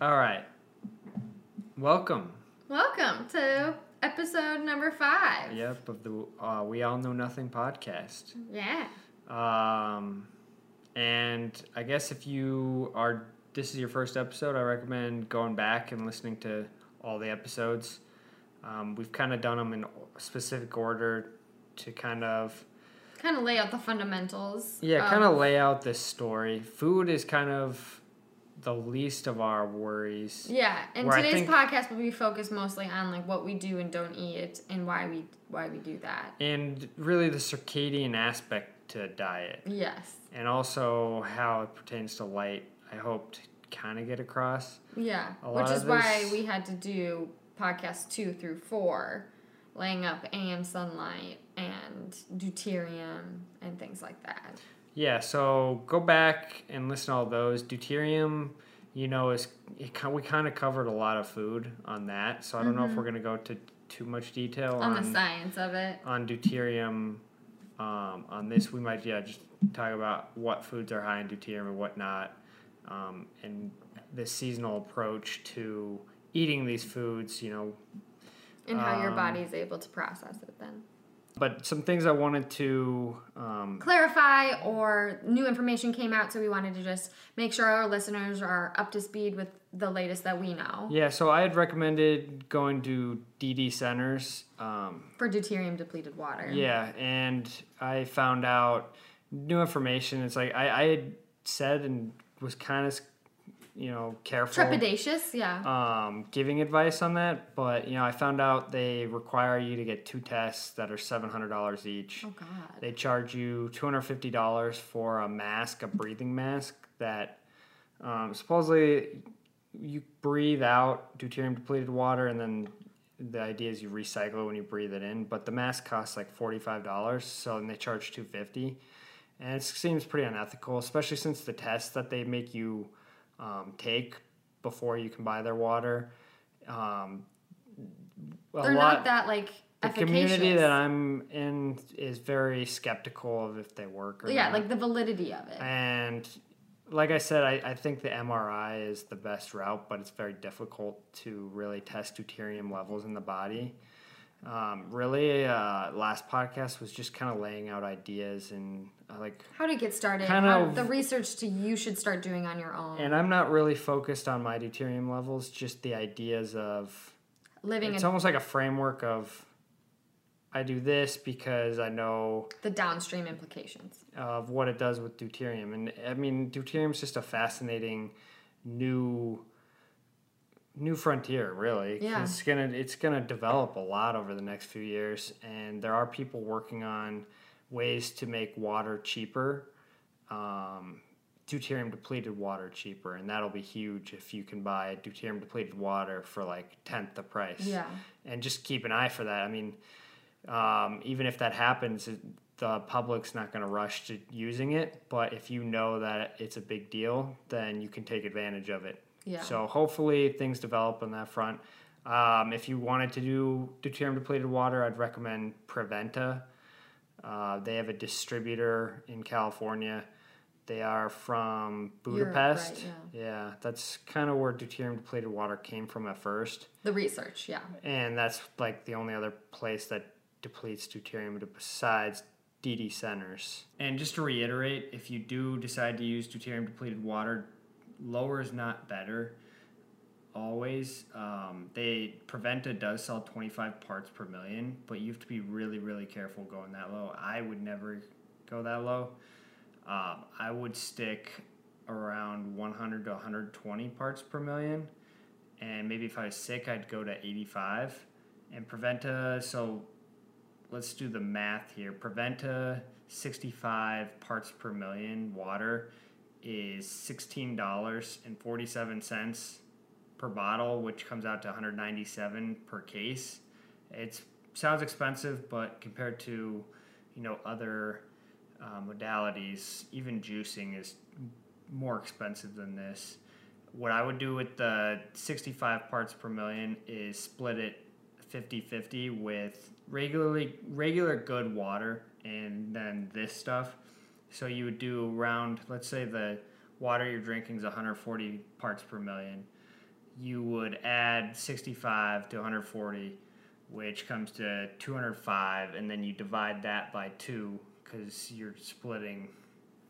All right. Welcome. Welcome to episode number five. Yep, of the uh, We All Know Nothing podcast. Yeah. Um, and I guess if you are, this is your first episode, I recommend going back and listening to all the episodes. Um, we've kind of done them in specific order to kind of, Kind of lay out the fundamentals. yeah, kind of lay out this story. Food is kind of the least of our worries. Yeah, and today's think- podcast will be focused mostly on like what we do and don't eat and why we why we do that. And really the circadian aspect to diet. Yes. and also how it pertains to light. I hope to kind of get across. Yeah. Which is why we had to do podcasts two through four, laying up AM sunlight and deuterium and things like that. Yeah, so go back and listen to all those. Deuterium, you know, is it, we kind of covered a lot of food on that, so I don't know if we're gonna go to too much detail Mm-hmm. On on the science of it. on deuterium. Um, on this, we might yeah just talk about what foods are high in deuterium and what not, um, and the seasonal approach to eating these foods. You know, And how your Um, body is able to process it then. But some things I wanted to um, clarify or new information came out so we wanted to just make sure our listeners are up to speed with the latest that we know Yeah, so I had recommended going to DD centers. Um, for deuterium depleted water yeah, and I found out new information. It's like I, I had said and was kind of, you know, careful. trepidatious yeah Um, giving advice on that, but you know, I found out they require you to get two tests that are seven hundred dollars each. oh god They charge you two hundred fifty dollars for a mask, a breathing mask that um, supposedly you breathe out deuterium depleted water, and then the idea is you recycle it when you breathe it in. But the mask costs like forty five dollars, so and they charge two fifty, and it seems pretty unethical, especially since the tests that they make you um, take before you can buy their water. Um, a they're lot- not that like the efficacious. community that I'm in is very skeptical of if they work or yeah not. like the validity of it and like I said, I, I think the MRI is the best route, but it's very difficult to really test deuterium levels in the body. Um, really, uh, last podcast was just kind of laying out ideas and uh, like, how to get started Kind how, of- the research to you should start doing on your own and I'm not really focused on my deuterium levels, just the ideas of living it's almost like a framework of I do this because I know the downstream implications of what it does with deuterium. And I mean, deuterium is just a fascinating new new frontier, really. Yeah. It's gonna it's gonna develop a lot over the next few years, and there are people working on ways to make water cheaper. Um, deuterium depleted water cheaper and that'll be huge if you can buy deuterium depleted water for like tenth the price yeah and just keep an eye for that. I mean, um, even if that happens, it- the public's not going to rush to using it. But if you know that it's a big deal, then you can take advantage of it. Yeah So hopefully things develop on that front. Um, if you wanted to do deuterium depleted water, I'd recommend Preventa. Uh, they have a distributor in California. They are from Europe, Budapest. right, yeah, that's kind of where deuterium depleted water came from at first the research yeah and that's like the only other place that depletes deuterium besides DD centers. And just to reiterate, if you do decide to use deuterium depleted water, lower is not better. Always, um, they Preventa does sell 25 parts per million, but you have to be really, really careful going that low. I would never go that low. Um, I would stick around 100 to 120 parts per million and maybe if I was sick, I'd go to 85. And Preventa, so let's do the math here. Preventa, 65 parts per million water is $16.47 per bottle, which comes out to 197 per case. It sounds expensive, but compared to you know other uh, modalities, even juicing is more expensive than this what I would do with the 65 parts per million is split it 50-50 with regularly regular good water and then this stuff. So you would do around let's say the water you're drinking is 140 parts per million. you would add 65 to 140, which comes to 205, and then you divide that by two because you're splitting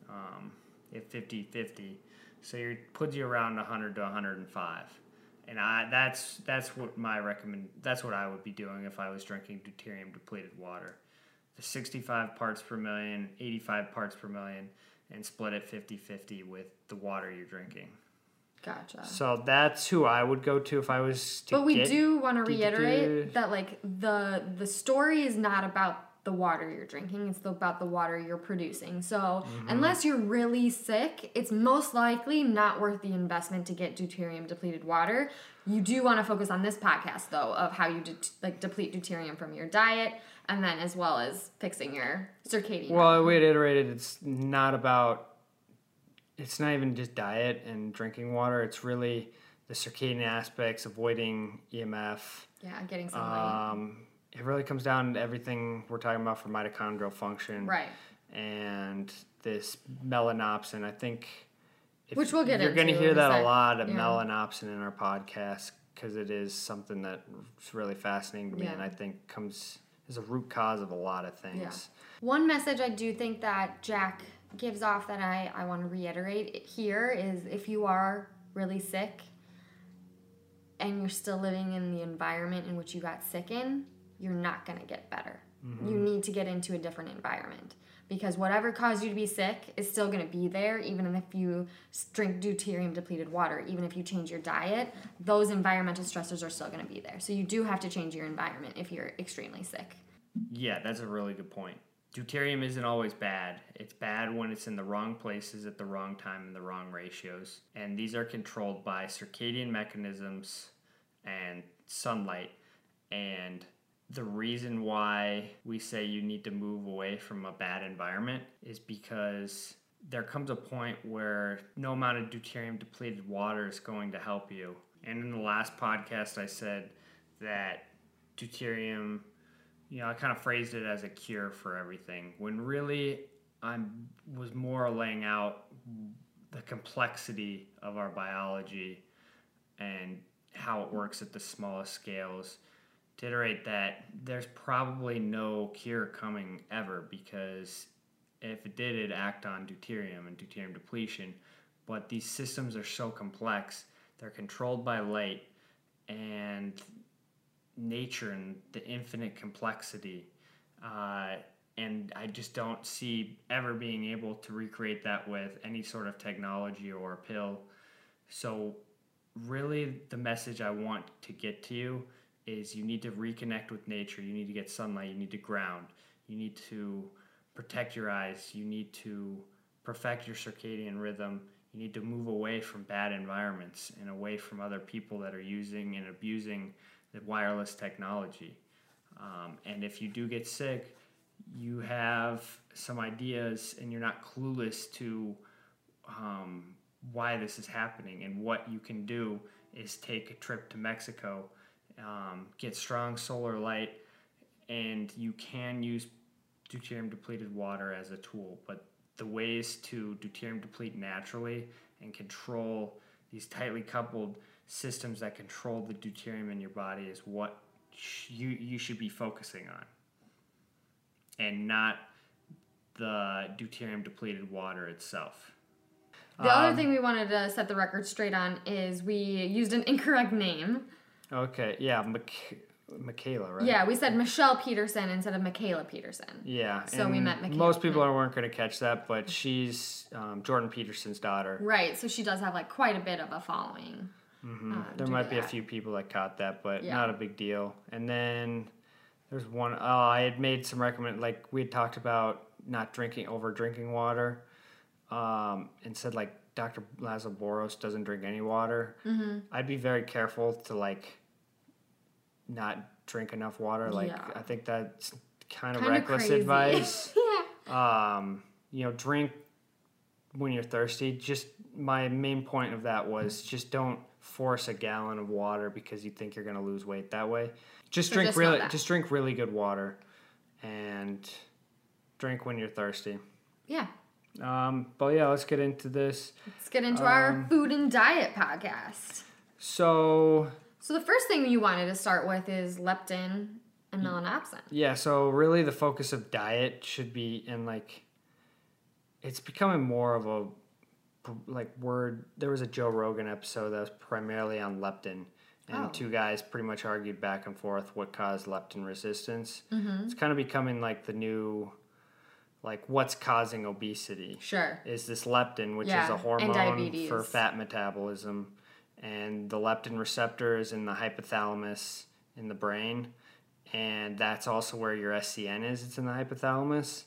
um, it 50 50. So it puts you around 100 to 105. And I that's that's what my recommend that's what I would be doing if I was drinking deuterium depleted water. The 65 parts per million, 85 parts per million, and split it 50-50 with the water you're drinking. Gotcha. So that's who I would go to if I was to But we do want to reiterate that like the the story is not about the water you're drinking, it's about the water you're producing. So, Mm-hmm. unless you're really sick, it's most likely not worth the investment to get deuterium depleted water. You do want to focus on this podcast though of how you de- like deplete deuterium from your diet and then as well as fixing your circadian. Well, we had iterated. It's not about. It's not even just diet and drinking water. It's really the circadian aspects, avoiding EMF. yeah, getting sunlight. Um, it really comes down to everything we're talking about for mitochondrial function. right. And this melanopsin, I think. Which we'll get You're going to hear that a lot of Yeah. melanopsin in our podcast because it is something that's really fascinating to me, Yeah. and I think comes is a root cause of a lot of things. One message I do think that Jack gives off that I, I want to reiterate here is if you are really sick and you're still living in the environment in which you got sick in, you're not going to get better. You mm-hmm. need to get into a different environment because whatever caused you to be sick is still going to be there even if you drink deuterium depleted water even if you change your diet those environmental stressors are still going to be there so you do have to change your environment if you're extremely sick Yeah, that's a really good point. Deuterium isn't always bad. It's bad when it's in the wrong places at the wrong time in the wrong ratios. And these are controlled by circadian mechanisms and sunlight. And the reason why we say you need to move away from a bad environment is because there comes a point where no amount of deuterium depleted water is going to help you. And in the last podcast, I said that deuterium you know, I kind of phrased it as a cure for everything when really I'm was more laying out the complexity of our biology and how it works at the smallest scales to iterate that there's probably no cure coming ever because if it did it'd act on deuterium and deuterium depletion but these systems are so complex they're controlled by light and nature and the infinite complexity. Uh, and I just don't see ever being able to recreate that with any sort of technology or pill. So, really, the message I want to get to you is you need to reconnect with nature. You need to get sunlight. You need to ground. You need to protect your eyes. You need to perfect your circadian rhythm. You need to move away from bad environments and away from other people that are using and abusing the wireless technology. Um, and if you do get sick, you have some ideas and you're not clueless to um, why this is happening. And what you can do is take a trip to Mexico, um, get strong solar light, and you can use deuterium depleted water as a tool. But the ways to deuterium deplete naturally and control these tightly coupled systems that control the deuterium in your body is what you you should be focusing on, and not the deuterium depleted water itself. The other Um, thing we wanted to set the record straight on is we used an incorrect name. Okay, yeah, Mik- Mikhaila, right? Yeah, we said Michelle Peterson instead of Mikhaila Peterson. Yeah. So we met Mikhaila. Most people weren't going to catch that, but she's um, Jordan Peterson's daughter. Right, so she does have like quite a bit of a following. hmm um, there might be a few people that caught that, but Yeah. not a big deal. And then there's one. Oh, I had made some recommend. Like we had talked about not drinking over drinking water, um, and said like Dr. Laszlo Boros doesn't drink any water. Mm-hmm. I'd be very careful to like not drink enough water. Like Yeah. I think that's kind of Kinda reckless crazy. advice. yeah. um, you know, drink when you're thirsty. Just my main point of that was just don't force a gallon of water because you think you're going to lose weight that way. Just drink just really, just drink really good water, and drink when you're thirsty. Yeah. Um, but yeah, let's get into this. Let's get into our Um, food and diet podcast. So So the first thing you wanted to start with is leptin and melanopsin. yeah, so really the focus of diet should be in like it's becoming more of a like word there was a Joe Rogan episode that was primarily on leptin and Oh. two guys pretty much argued back and forth what caused leptin resistance. Mm-hmm. It's kind of becoming like the new like what's causing obesity. Sure. is this leptin, which Yeah, is a hormone for fat metabolism. And the leptin receptor is in the hypothalamus in the brain. And that's also where your SCN is. It's in the hypothalamus.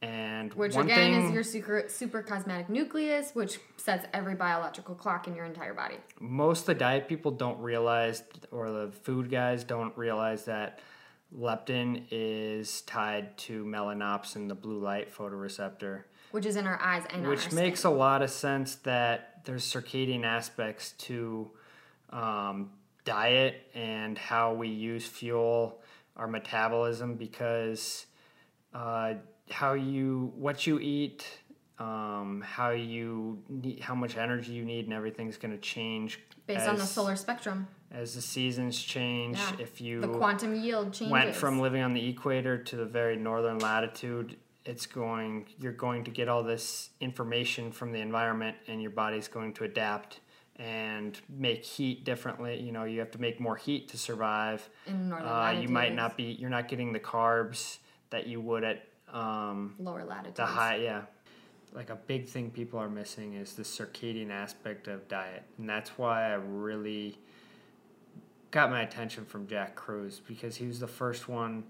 And Which one again thing, is your suprachiasmatic nucleus, which sets every biological clock in your entire body. most of the diet people don't realize, or the food guys don't realize that leptin is tied to melanopsin, the blue light photoreceptor. Which is in our eyes and which makes skin. a lot of sense that there's circadian aspects to um, diet and how we use fuel our metabolism because uh, how you what you eat um, how you need, how much energy you need and everything's going to change based on the solar spectrum. as the seasons change Yeah. if you The quantum yield changes. went from living on the equator to the very northern latitude it's going you're going to get all this information from the environment and your body's going to adapt and make heat differently. You know you have to make more heat to survive. In northern uh, you might not be you're not getting the carbs that you would at um, lower latitudes. the high yeah. Like a big thing people are missing is the circadian aspect of diet. And that's why i really got my attention from jack kruse because he was the first one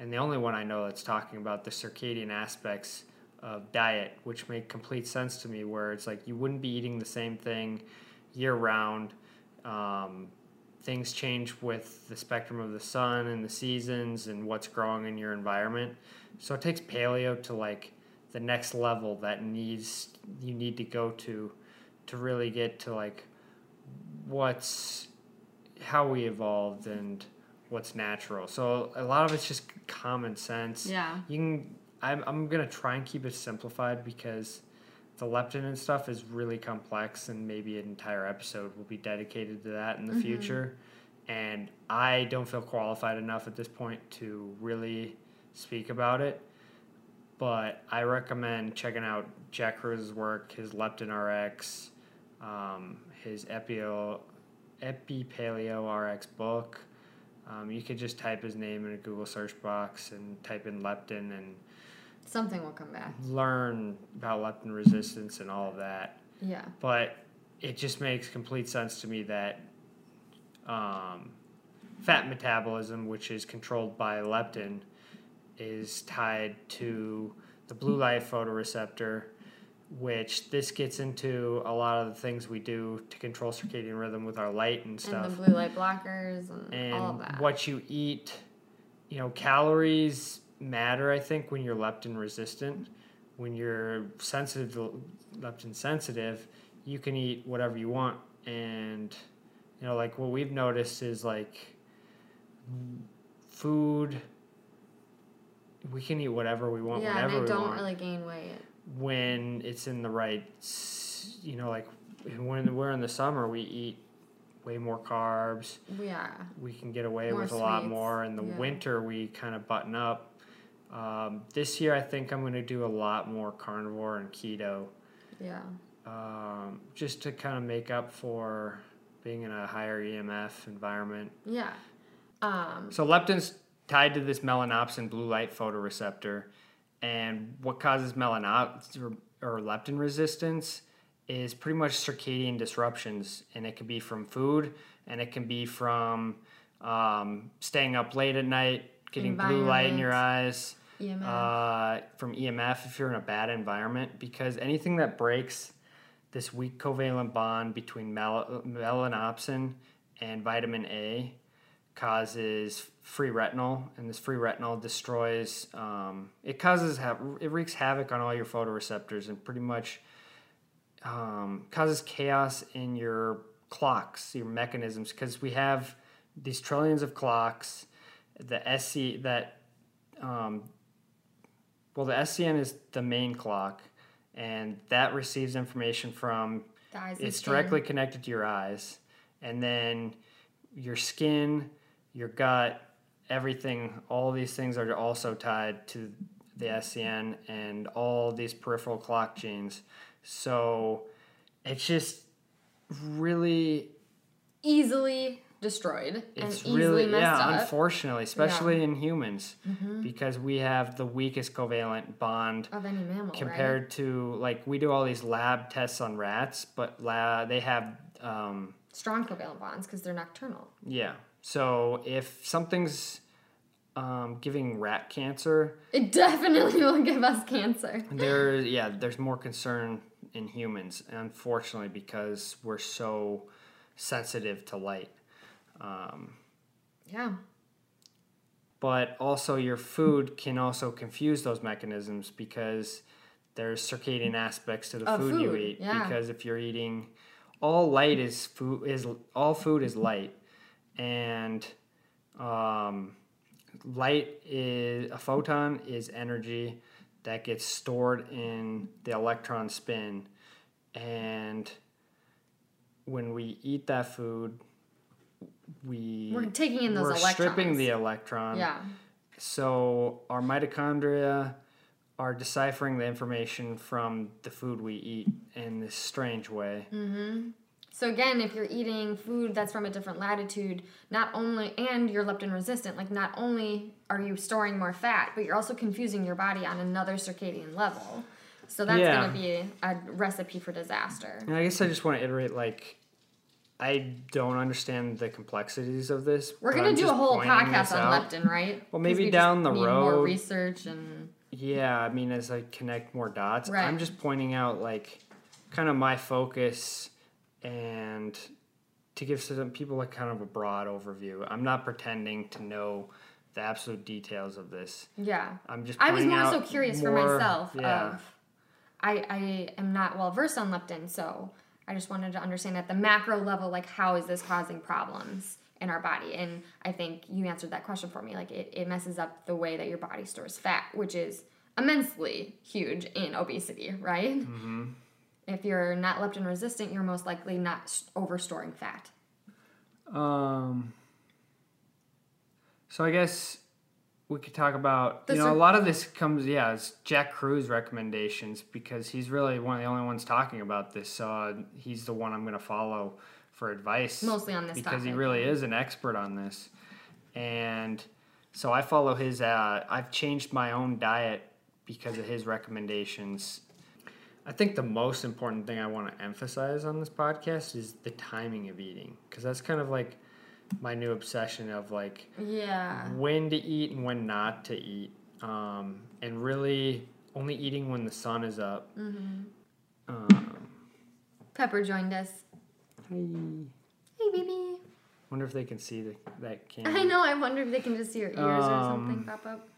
and the only one i know that's talking about the circadian aspects of diet which make complete sense to me where it's like you wouldn't be eating the same thing year round um, things change with the spectrum of the sun and the seasons and what's growing in your environment. So it takes paleo to like the next level that needs you need to go to to really get to like what's how we evolved and what's natural. So a lot of it's just common sense. Yeah. You can I'm I'm gonna try and keep it simplified because the leptin and stuff is really complex and maybe an entire episode will be dedicated to that in the future. And I don't feel qualified enough at this point to really speak about it. But I recommend checking out Jack Kruse's work, his Leptin RX, um, his Epio, Epi Paleo RX book. Um, you could just type his name in a Google search box and type in leptin and Something will come back. learn about leptin resistance and all of that. Yeah. But it just makes complete sense to me that um, fat metabolism, which is controlled by leptin, is tied to the blue light photoreceptor, which this gets into a lot of the things we do to control circadian rhythm with our light and stuff And the blue light blockers and, and all that. what you eat you know calories matter i think when you're leptin resistant when you're sensitive to leptin sensitive you can eat whatever you want and you know like what we've noticed is like food we can eat whatever we want yeah, whenever and I we don't want really gain weight. When it's in the right you know like when we're in the summer we eat way more carbs Yeah. we can get away More with a lot more. In the yeah. winter, we kind of button up. Um, this year, I think I'm going to do a lot more carnivore and keto, Yeah. um, just to kind of make up for being in a higher EMF environment. Yeah. Um, So leptin's tied to this melanopsin blue light photoreceptor, and what causes melanopsin or leptin resistance is pretty much circadian disruptions, and it can be from food, and it can be from um, staying up late at night, getting blue light in your eyes, EMF. uh, from EMF if you're in a bad environment, because anything that breaks this weak covalent bond between mel- melanopsin and vitamin A causes free retinol, and this free retinol destroys. Um, it causes ha- it wreaks havoc on all your photoreceptors and pretty much um, causes chaos in your clocks, your mechanisms, because we have these trillions of clocks. The SC that um, well, the SCN is the main clock, and that receives information from eyes it's directly connected to your eyes and then your skin, your gut, everything, all these things are also tied to the SCN and all these peripheral clock genes. So it's just really Easily destroyed it's and easily really messed yeah up. Mm-hmm. unfortunately especially in humans because we have the weakest covalent bond of any mammal, compared to like we do all these lab tests on rats but la- they have um. Strong covalent bonds because they're nocturnal. yeah so if something's um, giving rat cancer It definitely will give us cancer. there yeah there's more concern in humans unfortunately because we're so sensitive to light um, Yeah. but also your food can also confuse those mechanisms because there's circadian aspects to the Of food, you eat yeah. because if you're eating all light is food is all food is light and um, light is a photon is energy that gets stored in the electron spin and when we eat that food we We're taking in those we're electrons. stripping the electron yeah. so our mitochondria are deciphering the information from the food we eat in this strange way. So again, if you're eating food that's from a different latitude, not only and you're leptin resistant, like not only are you storing more fat, but you're also confusing your body on another circadian level. So that's Yeah. gonna be a recipe for disaster. And I guess I just want to iterate like I don't understand the complexities of this. We're gonna do a whole podcast on out. leptin, right? Well, maybe we down the need More research and Yeah, I mean, as I connect more dots, Right. I'm just pointing out like kind of my focus and to give some people like kind of a broad overview. I'm not pretending to know the absolute details of this. yeah. I'm just. I was more so curious for myself Yeah. of I, I am not well versed on leptin, so I just wanted to understand at the macro level, like how is this causing problems in our body? And I think you answered that question for me. Like it, it messes up the way that your body stores fat, which is immensely huge in obesity, right? Mm-hmm. If you're not leptin resistant, you're most likely not s- over storing fat. Um. So I guess we could talk about The you know a lot of this comes yeah it's Jack Kruse recommendations because he's really one of the only ones talking about this. So uh, he's the one I'm going to follow for advice Mostly on this because he really is an expert on this, and so I follow his. Uh, I've changed my own diet because of his recommendations. I think the most important thing I want to emphasize on this podcast is the timing of eating because that's kind of like my new obsession of like Yeah. when to eat and when not to eat, um, and really only eating when the sun is up. Mm-hmm. Um, Pepper joined us. Hey. Hey, baby. wonder if they can see the, that camera. I know. I wonder if they can just see your ears or something Um, pop up.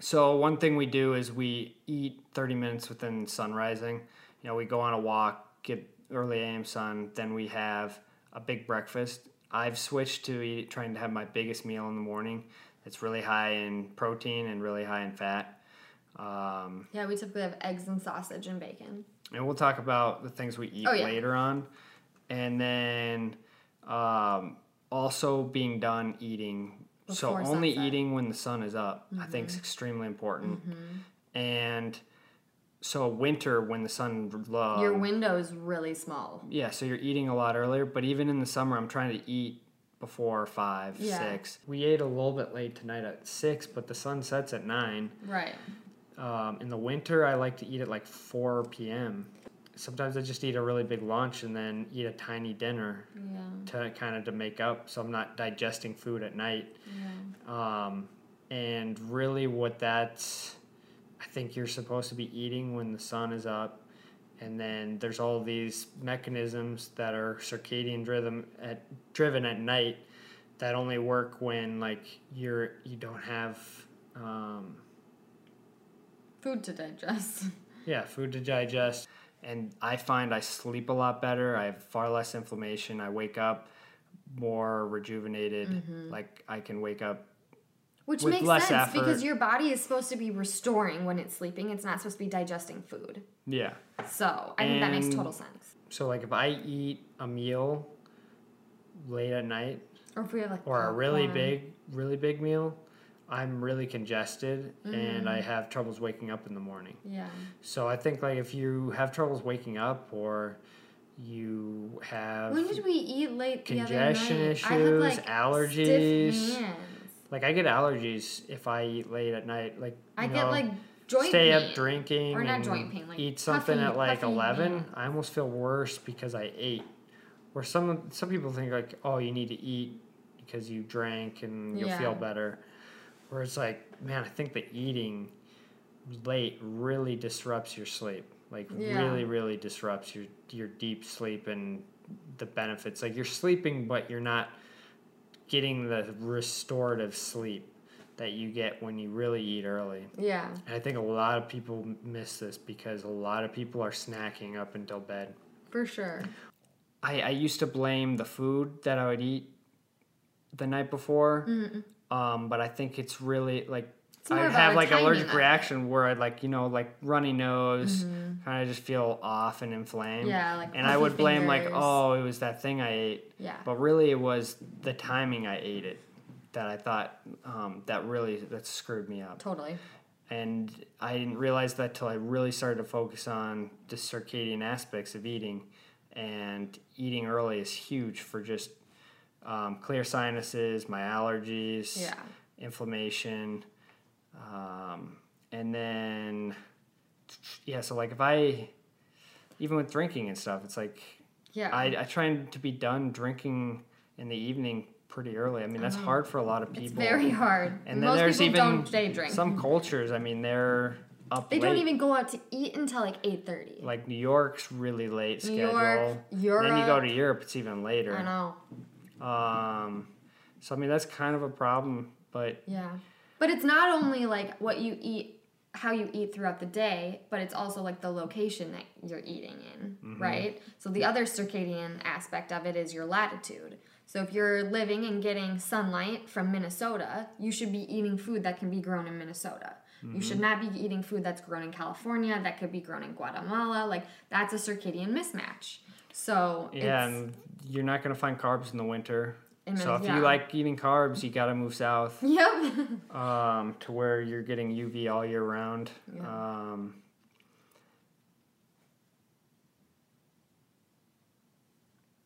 So one thing we do is we eat 30 minutes within sun rising. You know, we go on a walk, get early AM sun, then we have a big breakfast. I've switched to eat, trying to have my biggest meal in the morning. It's really high in protein and really high in fat. Um, Yeah, we typically have eggs and sausage and bacon. and we'll talk about the things we eat Oh, yeah. later on. And then um, also being done eating. So only sunset. eating when the sun is up, I think, Mm-hmm. is extremely important. And so winter when the sun low. Your window is really small. yeah, so you're eating a lot earlier. But even in the summer, I'm trying to eat before five, Yeah. six. We ate a little bit late tonight at six, but the sun sets at nine. Right. Um, in the winter, I like to eat at like 4 p.m. Sometimes I just eat a really big lunch and then eat a tiny dinner Yeah. to kind of to make up, so I'm not digesting food at night. Yeah. Um, and really, what that's, I think you're supposed to be eating when the sun is up, and then there's all these mechanisms that are circadian driven at driven at night that only work when like you're you don't have. Um, Food to digest. Yeah, food to digest. And I find I sleep a lot better. I have far less inflammation. I wake up more rejuvenated. Mm-hmm. Like I can wake up. Which makes sense because your body is supposed to be restoring when it's sleeping. It's not supposed to be digesting food. Yeah. So I think that makes total sense. So like if I eat a meal late at night Or if we have like or a really big, really big meal, I'm really congested and I mm-hmm. have troubles waking up in the morning. Yeah. So I think like if you have troubles waking up or you have When did we eat late the other Congestion night? I had, issues, like, allergies. Like I get allergies if I eat late at night. Like I get like joint pain stay pain. up drinking Or not joint pain, like eat something puffy- at like 11 hands. i almost feel worse because i ate or some some people think like oh you need to eat because you drank and you'll Yeah. feel better where it's like man i think the eating late really disrupts your sleep like Yeah. really really disrupts your your deep sleep and the benefits like you're sleeping but you're not getting the restorative sleep that you get when you really eat early Yeah. and I think a lot of people miss this because a lot of people are snacking up until bed. For sure. I, I used to blame the food that I would eat the night before, um, but I think it's really like I have like timing allergic reaction where I'd like you know like runny nose, kind of just feel off and inflamed. Yeah, like and I would blame like oh it was that thing I ate, Yeah. but really it was the timing I ate it that I thought um, that really that screwed me up Totally. and I didn't realize that till I really started to focus on the circadian aspects of eating. And eating early is huge for just um, clear sinuses, my allergies, Yeah. inflammation, um, and then yeah. So like if I even with drinking and stuff, it's like Yeah. I, I try to be done drinking in the evening pretty early. I mean that's hard for a lot of people. it's very hard. And then Most there's people even don't day drink. some cultures. I mean, they're up they late. don't even go out to eat until like eight thirty. like New York's really late New schedule. York, Europe. Then you go to Europe, it's even later. I know. Um, so I mean that's kind of a problem. But Yeah. But it's not only like what you eat, how you eat throughout the day, but it's also like the location that you're eating in, Mm-hmm. right? So the other circadian aspect of it is your latitude. So if you're living and getting sunlight from Minnesota, you should be eating food that can be grown in Minnesota. You Mm-hmm. should not be eating food that's grown in California, that could be grown in Guatemala. Like that's a circadian mismatch. So yeah, it's, and you're not gonna find carbs in the winter. In so if yeah. you like eating carbs, you gotta move south Yep. um, to where you're getting UV all year round. Um,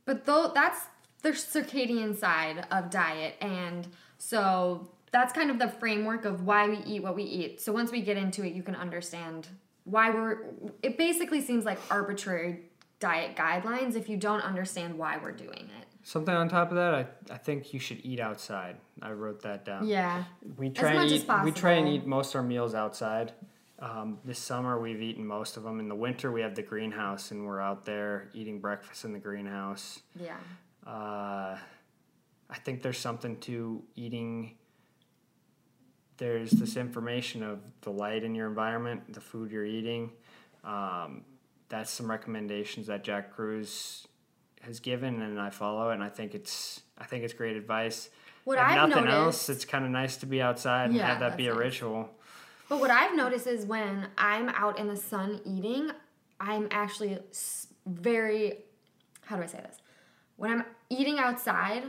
But though that's the circadian side of diet, and so that's kind of the framework of why we eat what we eat. So once we get into it, you can understand why we're. It basically seems like arbitrary diet guidelines if you don't understand why we're doing it. something on top of that, I, I think you should eat outside. I wrote that down. Yeah. We try and eat. We try and eat most of our meals outside. Um, this summer we've eaten most of them. In the winter we have the greenhouse and we're out there eating breakfast in the greenhouse. Yeah. Uh, I think there's something to eating. There's this information of the light in your environment, the food you're eating. Um, that's some recommendations that Jack Kruse has given, and I follow it. And I think it's I think it's great advice. What if I've nothing noticed- else, it's kind of nice to be outside and Yeah, have that be a nice. ritual. But what I've noticed is when I'm out in the sun eating, I'm actually very, how do I say this? When I'm eating outside,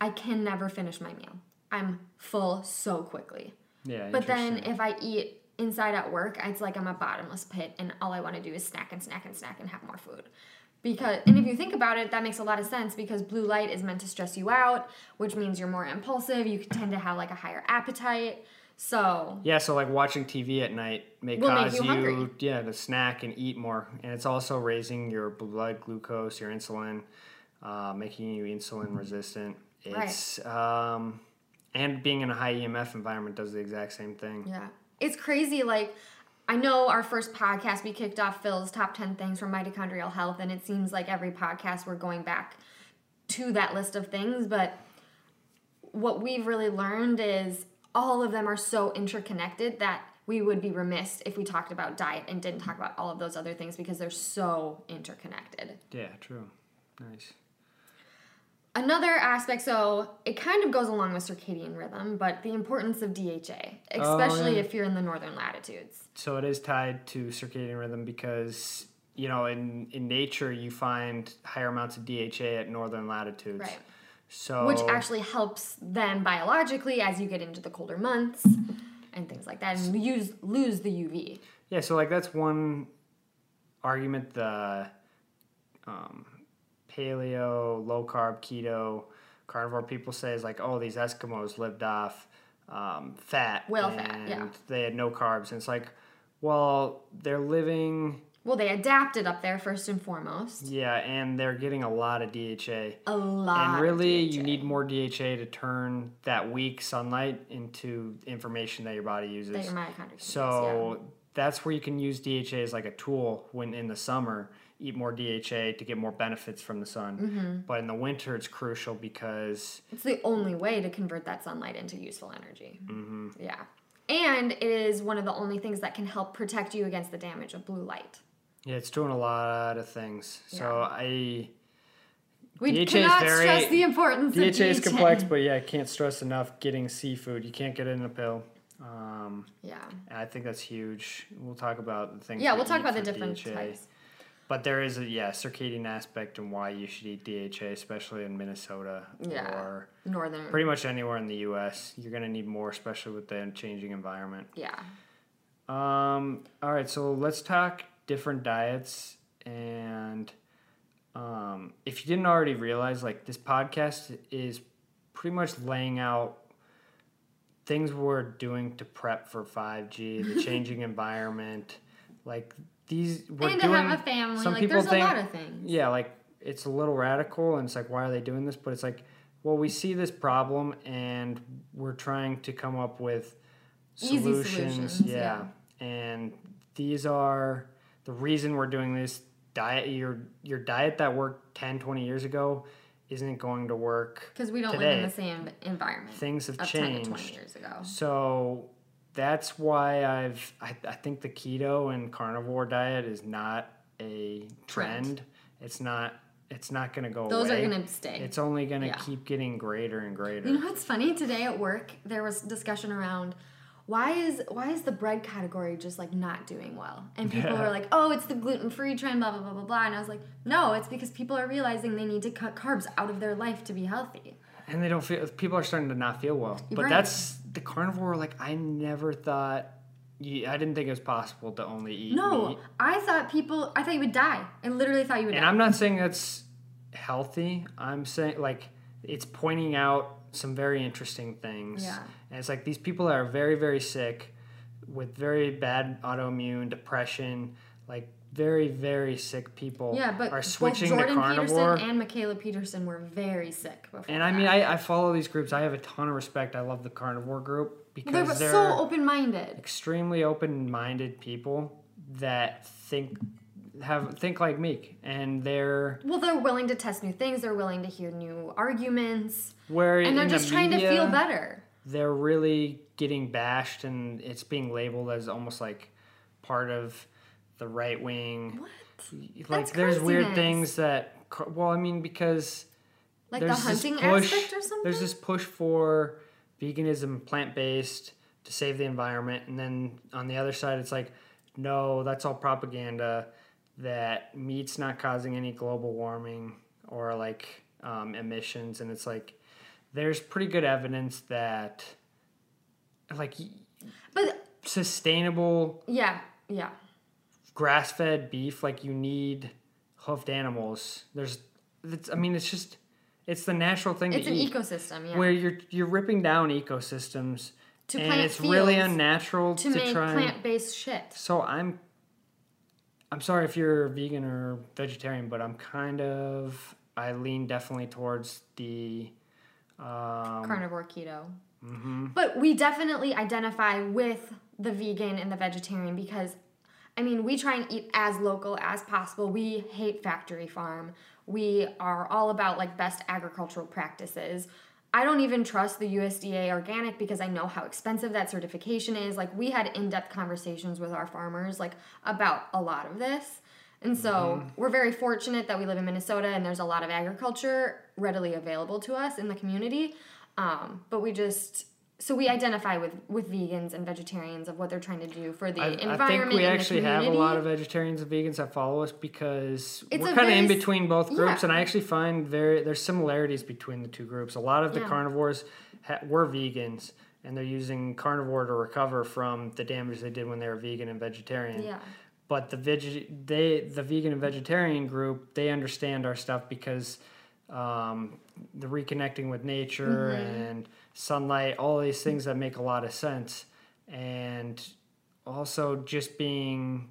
I can never finish my meal. I'm full so quickly. Yeah, But then if I eat inside at work, it's like I'm a bottomless pit and all I want to do is snack and snack and snack and have more food. Because and if you think about it, that makes a lot of sense because blue light is meant to stress you out, which means you're more impulsive, you tend to have like a higher appetite. So, Yeah, so like watching TV at night may Will make you you, yeah, to snack and eat more, and it's also raising your blood glucose, your insulin, uh, making you insulin resistant. Right. It's um, and being in a high EMF environment does the exact same thing. Yeah. It's crazy. Like, I know our first podcast, we kicked off Phil's top 10 things for mitochondrial health, and it seems like every podcast we're going back to that list of things. But what we've really learned is all of them are so interconnected that we would be remiss if we talked about diet and didn't talk about all of those other things because they're so interconnected. Yeah, true. Nice. Another aspect, so it kind of goes along with circadian rhythm, but the importance of DHA, especially yeah. if you're in the northern latitudes. So it is tied to circadian rhythm because you know in in nature you find higher amounts of DHA at northern latitudes. Right. So which actually helps them biologically as you get into the colder months and things like that, and use lose the UV. Yeah, so like that's one argument the um, paleo, low carb, keto, carnivore people say is like, oh, these Eskimos lived off um, fat. Whale fat, yeah. They had no carbs. And it's like, well, they're living, Well, they adapted up there first and foremost. yeah, and they're getting a lot of DHA. A lot. And really, you need more DHA to turn that weak sunlight into information that your body uses. that your mitochondria. So use, that's where you can use DHA as like a tool when in the summer, eat more DHA to get more benefits from the sun. Mm-hmm. But in the winter, it's crucial because it's the only way to convert that sunlight into useful energy. Mm-hmm. Yeah, and it is one of the only things that can help protect you against the damage of blue light. yeah, it's doing a lot of things. So I We DHA is cannot very- stress the importance DHA of DHA. is complex, but yeah, I can't stress enough getting seafood. You can't get it in a pill. Um, Yeah. and I think that's huge. We'll talk about the things. Yeah, we we'll talk about the different DHA. types. But there is a yeah circadian aspect and why you should eat DHA, especially in Minnesota Yeah. or Northern. pretty much anywhere in the U.S. You're gonna need more, especially with the changing environment. yeah. Um, all right, so let's talk different diets and um, if you didn't already realize, like this podcast is pretty much laying out things we're doing to prep for 5G, the changing environment, like these we're and to doing have a family. some like people there's think- a lot of things. yeah, like it's a little radical, and it's like, why are they doing this? But it's like, well, we see this problem, and we're trying to come up with solutions. solutions, yeah. and these are the reason we're doing this diet. Your your diet that worked 10, 20 years ago isn't going to work. Because we don't live in the same environment Things have of 10 to 20 years ago. So that's why I've I, I think the keto and carnivore diet is not a trend. Trend. It's not it's not gonna go away. Those away. are going to stay. it's only gonna Yeah. keep getting greater and greater. You know what's funny? Today at work, there was discussion around why is why is the bread category just like not doing well? And people Yeah. were like, "Oh, it's the gluten free trend, blah blah blah blah blah." And I was like, "No, it's because people are realizing they need to cut carbs out of their life to be healthy." and they don't feel people are starting to not feel well. But Right. that's the carnivore, like I never thought I didn't think it was possible to only eat No, meat. I thought people. I thought you would die. I literally thought you would die. And die. I'm not saying that's healthy. I'm saying like it's pointing out some very interesting things. Yeah. And it's like these people are very, very sick with very bad autoimmune depression, like very, very sick people yeah, but are both switching Jordan to carnivore. Peterson and Mikhaila Peterson were very sick before. and I that. mean, I, I follow these groups. I have a ton of respect. I love the carnivore group because Well, they were they're so open minded. extremely open-minded people that think have think like me, and they're Well, they're willing to test new things. They're willing to hear new arguments, where and they're in the just trying to feel better. they're really getting bashed and it's being labeled as almost like part of the right wing. What? Like That's there's weird things that well, I mean because Like the there's this hunting push aspect or something. there's this push for veganism, plant-based to save the environment and then on the other side it's like no, that's all propaganda that meat's not causing any global warming or like um, emissions and it's like there's pretty good evidence that like but sustainable yeah, yeah. Grass-fed beef like you need hoofed animals there's it's, i mean it's just it's the natural thing It's an eat ecosystem. Yeah. where you're you're ripping down ecosystems To and plant it's really unnatural to to, make try plant-based shit. so i'm i'm sorry if you're vegan or vegetarian but i'm kind of i lean definitely towards the um Carnivore keto. mhm. But we definitely identify with the vegan and the vegetarian because, I mean, we try and eat as local as possible. We hate factory farm. We are all about like best agricultural practices. I don't even trust the USDA organic because I know how expensive that certification is. Like we had in-depth conversations with our farmers like about a lot of this. And so we're very fortunate that we live in Minnesota and there's a lot of agriculture readily available to us in the community. Um, but we just so we identify with with vegans and vegetarians of what they're trying to do for the I, environment. I think we actually have a lot of vegetarians and vegans that follow us because It's we're kind of in between both groups, yeah. and I actually find very there's similarities between the two groups. A lot of the Yeah. carnivores ha- were vegans, and they're using carnivore to recover from the damage they did when they were vegan and vegetarian. Yeah. But the veg they the vegan and vegetarian group they understand our stuff because um, the reconnecting with nature Mm-hmm. and sunlight, all these things that make a lot of sense, and also just being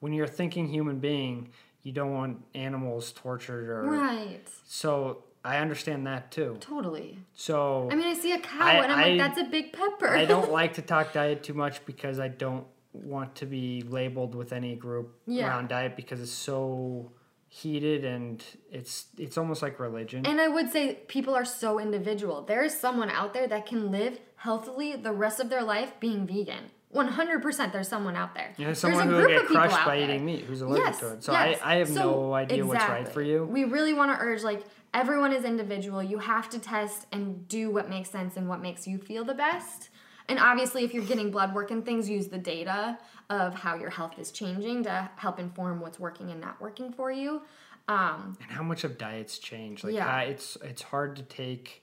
when you're a thinking human being, you don't want animals tortured or Right. so. I understand that too. Totally. So I mean, I see a cow I- and I'm I- like, that's a big pepper. I don't like to talk diet too much because I don't want to be labeled with any group Yeah. around diet because it's so heated and it's it's almost like religion. And I would say people are so individual. There is someone out there that can live healthily the rest of their life being vegan. 100% there's someone out there. There's someone a who get of crushed by there. eating meat who's allergic yes, to it. So yes. I, I have So, no idea what's right for you. We really want to urge like everyone is individual. You have to test and do what makes sense and what makes you feel the best. And obviously, if you're getting blood work and things, use the data of how your health is changing to help inform what's working and not working for you. Um, and how much of diets change. Like Yeah. it's it's hard to take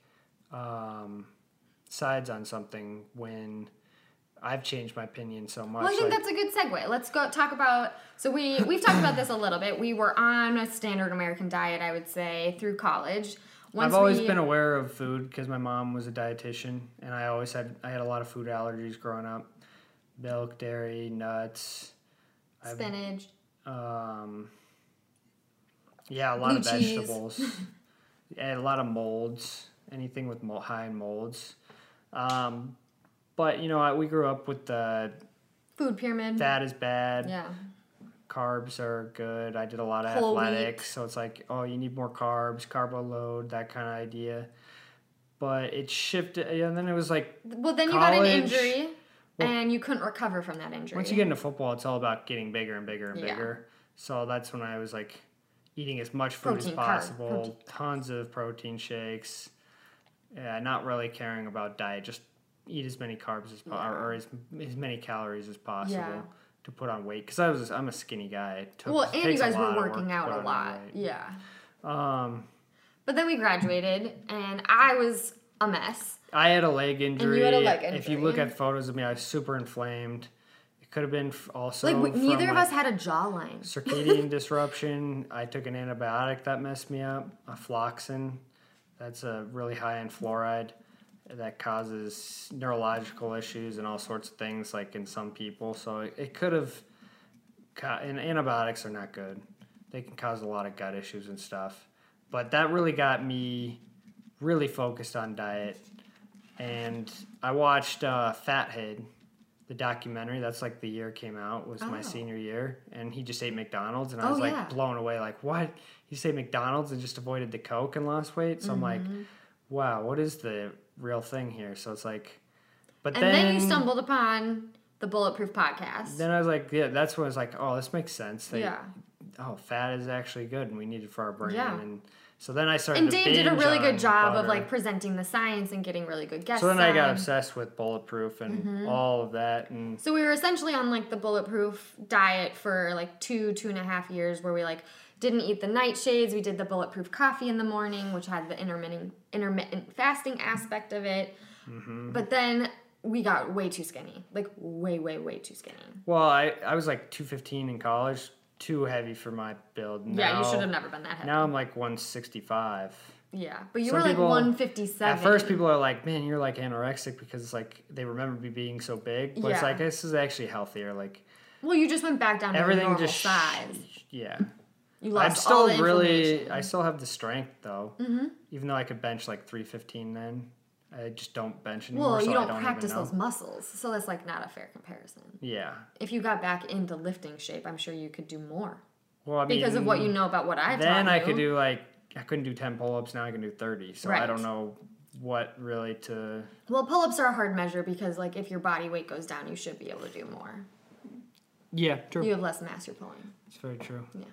um, sides on something when I've changed my opinion so much. Well, I think like, that's a good segue. Let's go talk about. So we we've talked about this a little bit. We were on a standard American diet, I would say, through college. Once I've always we- been aware of food because my mom was a dietitian, and I always had I had a lot of food allergies growing up: milk, dairy, nuts. Spinach. Um, yeah, a lot Blue of cheese. vegetables, and a lot of molds. Anything with mold, high in molds. Um, but you know, I, we grew up with the Food pyramid. fat is bad, yeah. carbs are good. I did a lot of Whole wheat. athletics, so it's like, oh, you need more carbs, carbo load, that kind of idea. But it shifted, and then it was like Well, then you got an injury, Well- and you couldn't recover from that injury. Once you get into football, it's all about getting bigger and bigger and Yeah. bigger. So that's when I was like eating as much food Protein, as possible, protein. tons of protein shakes. Yeah, not really caring about diet, just eat as many carbs as po- Yeah. or, or as, as many calories as possible Yeah. to put on weight. Because I was I'm a skinny guy. It took, well, and you guys were of work working out a lot. Yeah. Um, But then we graduated, and I was a mess. I had a leg injury. had a leg If you look at photos of me, I was super inflamed. It could have been also Like we, neither of us had a jawline. circadian disruption. I took an antibiotic that messed me up, a floxin. That's a really high in fluoride that causes neurological issues and all sorts of things, like in some people. So it, it could have. And antibiotics are not good. They can cause a lot of gut issues and stuff. But that really got me really focused on diet. And I watched uh, Fat Head, the documentary. That's like the year it came out was my Oh. senior year, and he just ate McDonald's, and I Oh, was like yeah. blown away. Like, what? He just ate McDonald's and just avoided the Coke and lost weight. So I'm like, Mm-hmm. wow, what is the real thing here? So it's like, but And then, then, you stumbled upon the Bulletproof podcast. Then I was like, yeah, that's when I was like, oh, this makes sense. They, yeah. Oh, fat is actually good, and we need it for our brain. Yeah. And so then I started. And Dave did a really good job of like presenting the science and getting really good guests. So then I got obsessed with bulletproof and Mm-hmm. all of that, and So we were essentially on like the bulletproof diet for like two, two and a half years where we like didn't eat the nightshades. We did the bulletproof coffee in the morning, which had the intermittent intermittent fasting aspect of it. Mm-hmm. But then we got way too skinny. Like way, way, way too skinny. well, I I was like two fifteen in college, too heavy for my build. Now, yeah, you should have never been that heavy. Now I'm like one sixty five. yeah. But you Some were like people- one fifty seven. At first, people are like, "Man, you're like anorexic," because it's like they remember me being so big. But it's Yeah. like this is actually healthier. Like Well, you just went back down to everything just size. Yeah, You lost I'm lost all still the really. I still have the strength though. Mm-hmm. Even though I could bench like three fifteen, then I just don't bench anymore. well, you I don't, don't practice those muscles, so that's like not a fair comparison. Yeah. If you got back into lifting shape, I'm sure you could do more Well, I mean, because of what you know about what I've Then taught I could do like I couldn't do ten pull ups. Now I can do thirty. So I don't know what really to. Well, pull-ups are a hard measure because like if your body weight goes down, you should be able to do more. Yeah, true. You have less mass you're pulling. It's very true. Yeah.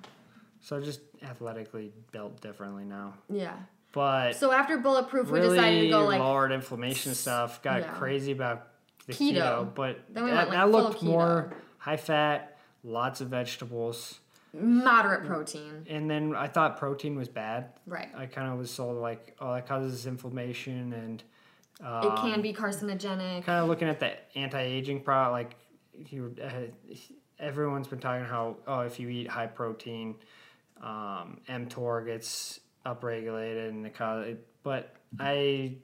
So just athletically built differently now. Yeah. But So after bulletproof, we decided to go like lowered inflammation stuff. Got Yeah. crazy about the Keto. keto, but Then we that, went, like, that looked more high fat, lots of vegetables, moderate protein. and then I thought protein was bad. Right. I kind of was sold like, oh, that causes inflammation, and it can be carcinogenic. kind of looking at the anti-aging product. Like, you, uh, everyone's been talking how, oh, if you eat high protein, um, mTOR gets upregulated, and it cause. But I,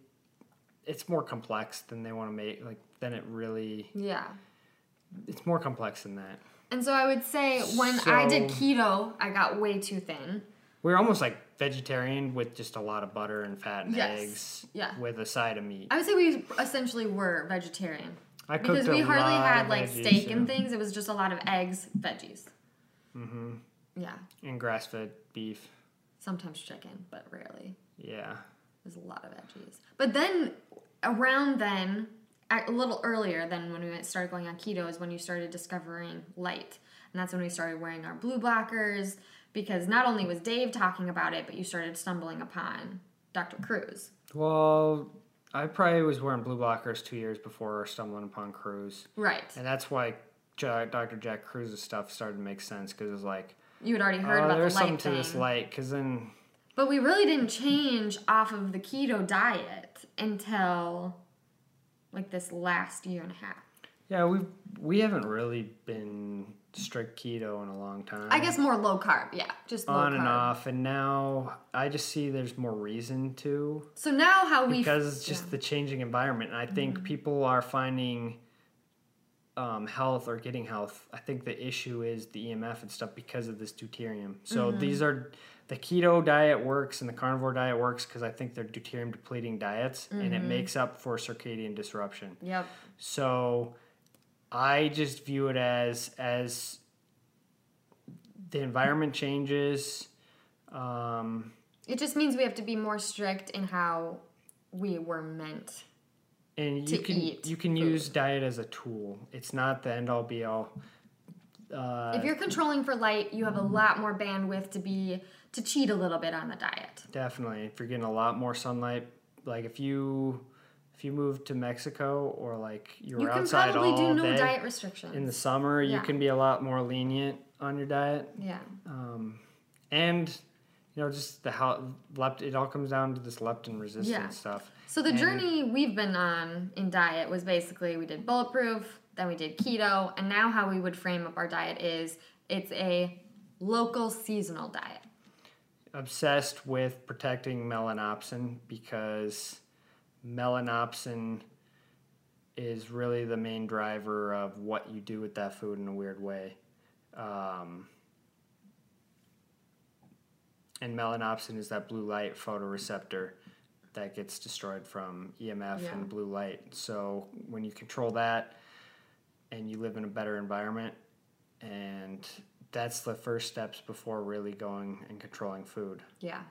it's more complex than they want to make. Like, than it really. Yeah. It's more complex than that. And so I would say when I did keto, I got way too thin. We were almost like vegetarian with just a lot of butter and fat and Yes. eggs. Yeah. With a side of meat. I would say we essentially were vegetarian. I cooked Because we hardly had like veggies, steak and things. It was just a lot of eggs, veggies. Mm-hmm. Yeah. and grass-fed beef. Sometimes chicken, but rarely. Yeah. There's a lot of veggies. But then around then, a little earlier than when we started going on keto is when you started discovering light. And that's when we started wearing our blue blockers because not only was Dave talking about it, but you started stumbling upon Dr. Kruse. Well, I probably was wearing blue blockers two years before stumbling upon Kruse, Right. and that's why Dr. Jack Kruse's stuff started to make sense because it was like, You had already heard oh, about the there's something light to this light. Because then, But we really didn't change off of the keto diet until like this last year and a half. yeah, we we haven't really been strict keto in a long time. I guess more low carb, yeah, just low on carb. and off, and now I just see there's more reason to. So now how we because it's just yeah. Mm-hmm. the changing environment. And I think people are finding um, health or getting health. I think the issue is the EMF and stuff because of this deuterium. So Mm-hmm. these are the keto diet works and the carnivore diet works because I think they're deuterium depleting diets and Mm-hmm. it makes up for circadian disruption. Yep. So I just view it as as the environment changes. Um, It just means we have to be more strict in how we were meant. And you can eat you can food. use diet as a tool. It's not the end all be all. Uh, if you're controlling for light, you have a lot more bandwidth to be to cheat a little bit on the diet. definitely, if you're getting a lot more sunlight, like if you if you move to Mexico or like you were You can outside probably all do no day diet restrictions. in the summer, you can be a lot more lenient on your diet. yeah. Um, and you know, just the how lept. It all comes down to this leptin resistance Yeah. stuff. So the And- journey we've been on in diet was basically we did bulletproof, then we did keto, and now how we would frame up our diet is it's a local seasonal diet. obsessed with protecting melanopsin because melanopsin is really the main driver of what you do with that food in a weird way. Um, and melanopsin is that blue light photoreceptor that gets destroyed from EMF Yeah. and blue light. So when you control that and you live in a better environment and that's the first steps before really going and controlling food. Yeah.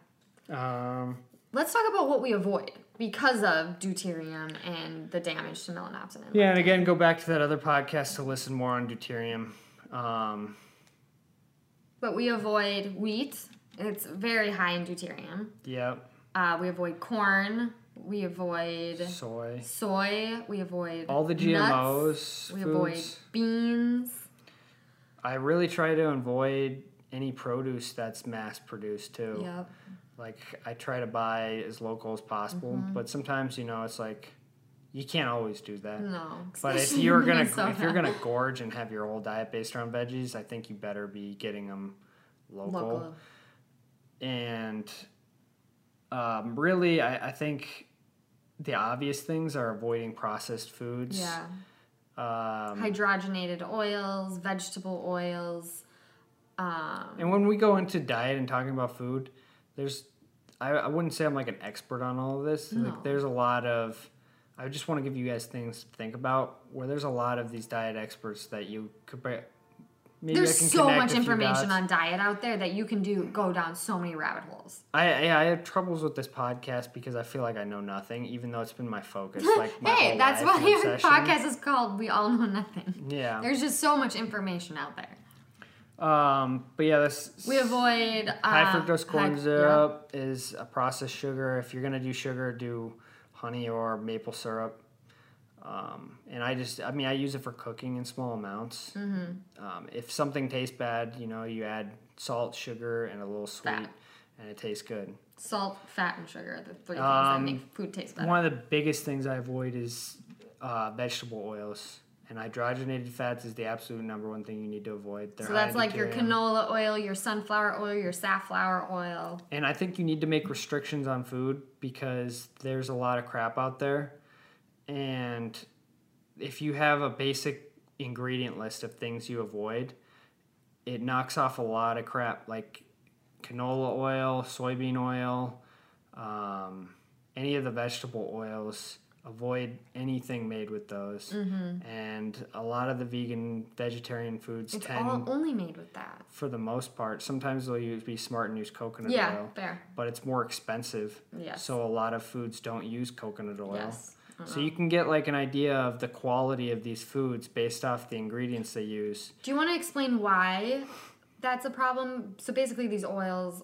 Um, Let's talk about what we avoid because of deuterium and the damage to melanopsin. and yeah, and again, go back to that other podcast to listen more on deuterium. Um, But we avoid wheat. It's very high in deuterium. yep, Uh, we avoid corn. We avoid soy, soy. We avoid all the nuts. GMOs, We avoid beans. I really try to avoid any produce that's mass produced too. Yep. Like I try to buy as local as possible, Mm-hmm. but sometimes you know it's like you can't always do that. No. But if you're gonna Minnesota. if you're gonna gorge and have your whole diet based around veggies, I think you better be getting them local. local. And um, really, I, I think the obvious things are avoiding processed foods. Yeah. Um, Hydrogenated oils, vegetable oils. Um, and when we go into diet and talking about food, there's I, I wouldn't say I'm like an expert on all of this. No. Like there's a lot of I just want to give you guys things to think about. Where there's a lot of these diet experts that you could maybe there's so much information on diet out there that you can do go down so many rabbit holes. I yeah, I have troubles with this podcast because I feel like I know nothing, even though it's been my focus. Like my hey, that's why your obsession. podcast is called "We All Know Nothing." Yeah. There's just so much information out there. Um, but yeah, this We avoid uh, high fructose corn high- syrup is a processed sugar. If you're gonna do sugar, do honey or maple syrup. Um, and I just, I mean, I use it for cooking in small amounts. Mm-hmm. Um, if something tastes bad, you know, you add salt, sugar, and a little sweet, Fat. and it tastes good. Salt, fat, and sugar are the three things Um, that make food taste better. One of the biggest things I avoid is uh, vegetable oils. And hydrogenated fats is the absolute number one thing you need to avoid. They're so that's like your canola oil, your sunflower oil, your safflower oil. And I think you need to make restrictions on food because there's a lot of crap out there. And if you have a basic ingredient list of things you avoid, it knocks off a lot of crap like canola oil, soybean oil, um, any of the vegetable oils. Avoid anything made with those. And a lot of the vegan, vegetarian foods Mm-hmm. It's tend, all only made with that. for the most part, sometimes they'll use, be smart and use coconut Yeah, oil fair. but it's more expensive. Yes. So a lot of foods don't use coconut oil. Yes. So you can get like an idea of the quality of these foods based off the ingredients they use. Do you want to explain why that's a problem? So basically, these oils,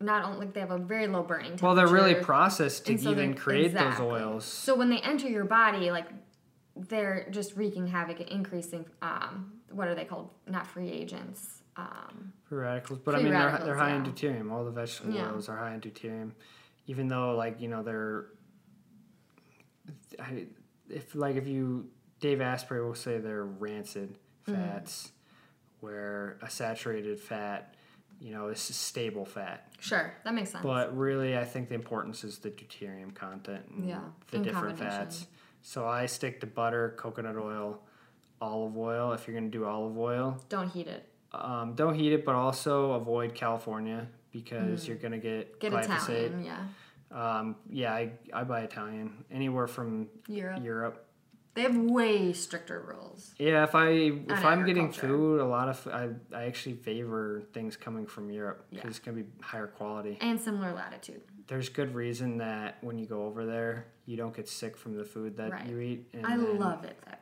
not only like they have a very low burning temperature. Well, they're really processed to so even create exactly. those oils. So when they enter your body, like they're just wreaking havoc and increasing. Um, what are they called? Not free agents. Um, Free radicals, but I Free mean they're, they're high in deuterium. All the vegetable Yeah. oils are high in deuterium, even though like you know they're. I, if like if you Dave Asprey will say they're rancid Mm-hmm. fats, where a saturated fat, you know, is a stable fat. sure, that makes sense. But really, I think the importance is the deuterium content and Yeah, the different fats. So I stick to butter, coconut oil, olive oil. If you're gonna do olive oil, Don't heat it. um, don't heat it, but also avoid California because you're gonna get, Mm. Get glyphosate. Italian, yeah. Um, yeah, I, I buy Italian anywhere from Europe. Europe. They have way stricter rules. Yeah, if I if I'm getting food, a lot of I I actually favor things coming from Europe because Yeah. it's gonna be higher quality. And similar latitude. there's good reason that when you go over there, you don't get sick from the food that Right. you eat. And I then- love it there.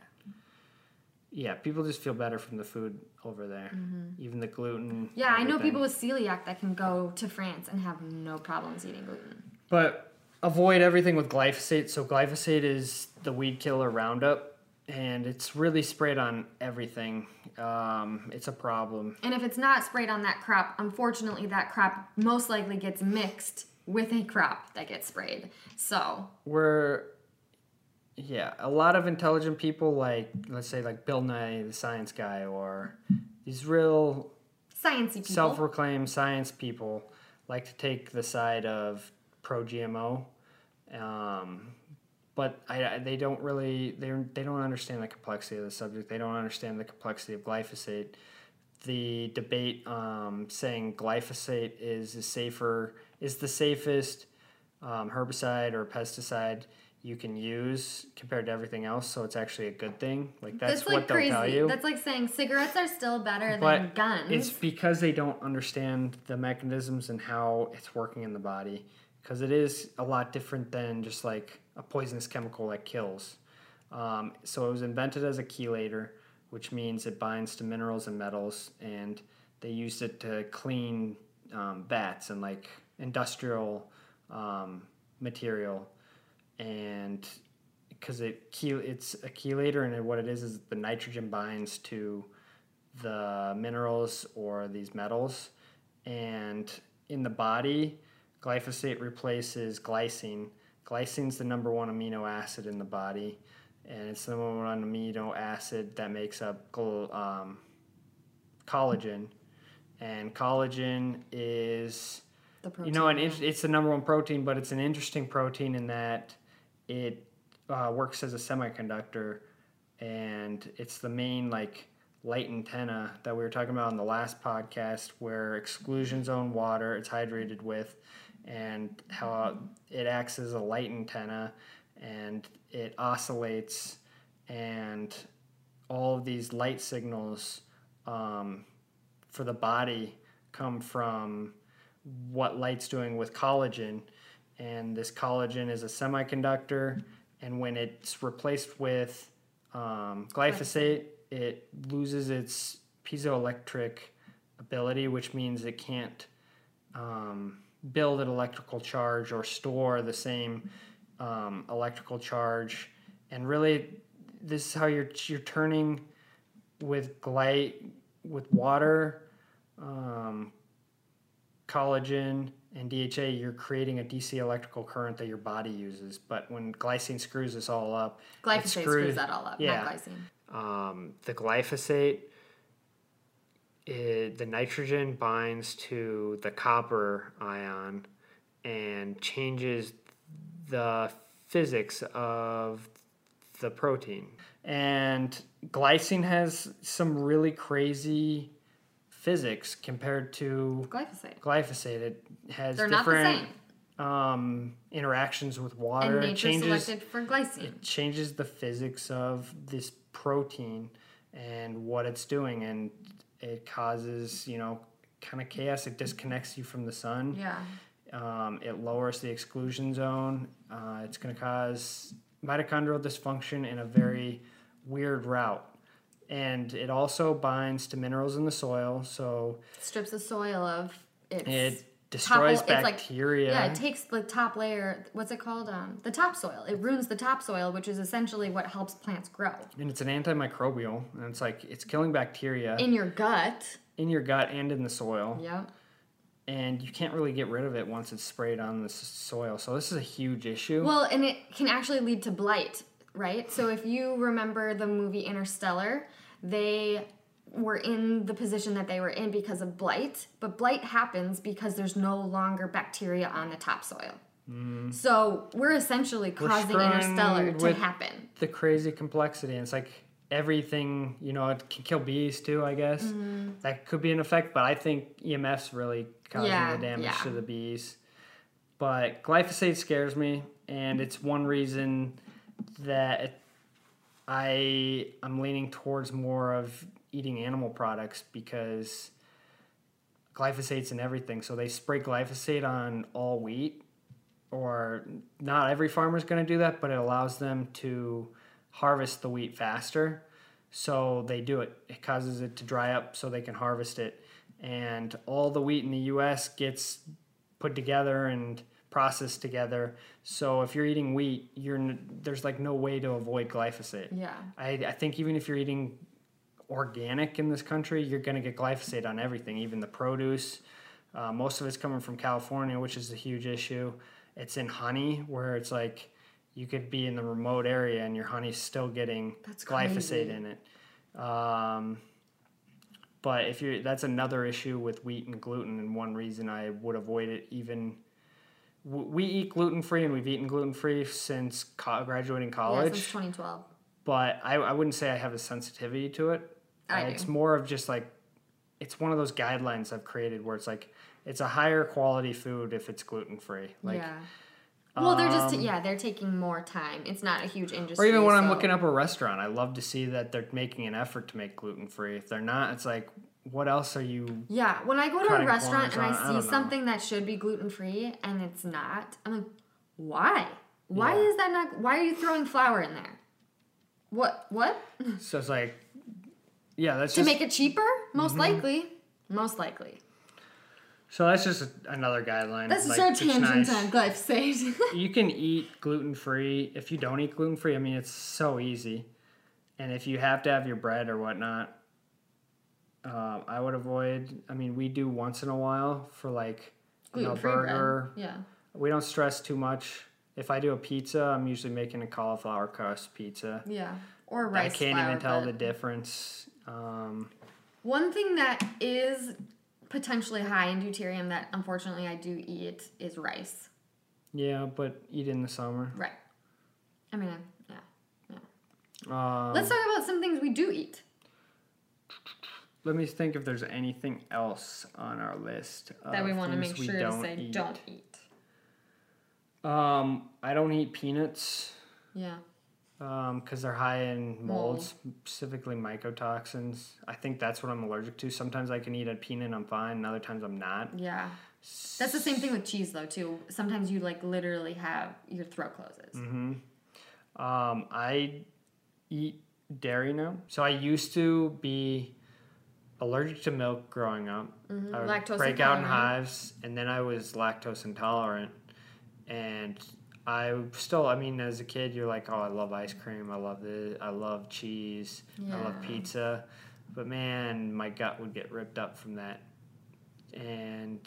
Yeah, people just feel better from the food over there. Even the gluten. Mm-hmm. Yeah, I know people with celiac that can go to France and have no problems eating gluten. But avoid everything with glyphosate. So glyphosate is the weed killer Roundup, and it's really sprayed on everything. Um, it's a problem. And if it's not sprayed on that crop, unfortunately, that crop most likely gets mixed with a crop that gets sprayed. So, We're yeah, a lot of intelligent people like let's say like Bill Nye, the science guy, or these real sciencey people. self-proclaimed science people like to take the side of pro GMO, um, but I, they don't really they they don't understand the complexity of the subject. They don't understand the complexity of glyphosate. The debate um, saying glyphosate is a safer is the safest um, herbicide or pesticide you can use compared to everything else. So it's actually a good thing. Like that's, That's what like they'll crazy. tell you. That's like saying cigarettes are still better than guns. It's because they don't understand the mechanisms and how it's working in the body. Because it is a lot different than just like a poisonous chemical that kills. Um, so it was invented as a chelator, which means it binds to minerals and metals, and they used it to clean um, bats and like industrial um, material. And because it it's a chelator, and what it is is the nitrogen binds to the minerals or these metals. And in the body, glyphosate replaces glycine. Glycine's the number one amino acid in the body, and it's the number one amino acid that makes up um, collagen. And collagen is the protein. you know, an it's the number one protein, but it's an interesting protein in that it uh, works as a semiconductor, and it's the main like light antenna that we were talking about in the last podcast, where exclusion zone water it's hydrated with, and how it acts as a light antenna, and it oscillates, and all of these light signals um, for the body come from what light's doing with collagen. And this collagen is a semiconductor and when it's replaced with um, glyphosate it loses its piezoelectric ability, which means it can't um, build an electrical charge or store the same um, electrical charge. And really, this is how you're you're turning with gly with water, um, collagen, and DHA. You're creating a DC electrical current that your body uses. But when glycine screws this all up, Glyphosate screws- screws that all up, yeah. not glycine. um, the glyphosate, it, the nitrogen binds to the copper ion and changes the physics of the protein. And glycine has some really crazy physics compared to Glyphosate. glyphosate. It has They're not the different same. um, interactions with water. And It nature changes selected for glycine. it changes the physics of this protein and what it's doing and it causes you know kind of chaos it disconnects you from the sun yeah. um, it lowers the exclusion zone uh, it's going to cause mitochondrial dysfunction in a very weird route and it also binds to minerals in the soil so Strips the soil of its. it destroys it's like- bacteria yeah, it takes the top layer. What's it called? Um, the topsoil. It ruins the topsoil, which is essentially what helps plants grow. and it's an antimicrobial and it's like it's killing bacteria In your gut. in your gut and in the soil Yep. and you can't really get rid of it once it's sprayed on the s- soil. So this is a huge issue. Well, and it can actually lead to blight, right? So if you remember the movie Interstellar, they were in the position that they were in because of blight, but blight happens because there's no longer bacteria on the topsoil. So we're essentially Mm. We're causing Interstellar to happen. the crazy complexity, and it's like everything. You know, it can kill bees too. I guess that could be an effect, but I think EMF's really causing. Yeah, the damage yeah. to the bees. But glyphosate scares me, and it's one reason that I I'm leaning towards more of eating animal products because glyphosate's in everything. So they spray glyphosate on all wheat, or not every farmer's going to do that, but it allows them to harvest the wheat faster. So they do it. It causes it to dry up so they can harvest it. And all the wheat in the US gets put together and processed together. So if you're eating wheat, you're n- there's like no way to avoid glyphosate. Yeah. I, I think even if you're eating organic in this country, you're going to get glyphosate on everything, even the produce. Uh, most of it's coming from California, which is a huge issue. It's in honey, where it's like you could be in the remote area and your honey's still getting That's glyphosate crazy. in it. Um, but if you're, that's another issue with wheat and gluten, and one reason I would avoid it even. We eat gluten free, and we've eaten gluten free since co- graduating Yeah, college since 2012. but I, I wouldn't say I have a sensitivity to it. I Uh, do. It's more of just like, it's one of those guidelines I've created where it's like, it's a higher quality food if it's gluten free. Like, yeah. Well, they're just um, yeah, they're taking more time. It's not a huge industry. or even when I'm looking up a restaurant, I love to see that they're making an effort to make gluten free. If they're not, it's like, what else are you? Yeah, when I go to a restaurant and I on- I see don't something that should be gluten free and it's not, I'm like, why? Why Yeah. is that not? Why are you throwing flour in there? What? What? So it's like, yeah, that's to just make it cheaper? Most Mm-hmm. likely. Most likely. so that's just a, another guideline. That's like, our tangent nice. on glyphosate. you can eat gluten free. If you don't eat gluten free, I mean, it's so easy. And if you have to have your bread or whatnot, um, I would avoid. I mean, we do once in a while for like you know, gluten bread. burger. Yeah. We don't stress too much. If I do a pizza, I'm usually making a cauliflower crust pizza. Yeah. Or rice. I can't even tell the difference. Um, One thing that is potentially high in deuterium that unfortunately I do eat is rice. yeah, but eat in the summer. Right. I mean, yeah. Um, Let's talk about some things we do eat. let me think if there's anything else on our list that we of want to things make we sure to say don't eat. Um, I don't eat peanuts Yeah. Because they're high in molds, specifically mycotoxins. I think that's what I'm allergic to. Sometimes I can eat a peanut and I'm fine, and other times I'm not. Yeah. That's the same thing with cheese though too. Sometimes you like literally have your throat closes. Mm-hmm. Um, I eat dairy now. So I used to be allergic to milk growing up. Mhm. I would Lactose break out in hives, and then I was lactose intolerant. And I still, I mean, as a kid, you're like, oh, I love ice cream, I love the, I love cheese, I love pizza, but man, my gut would get ripped up from that. And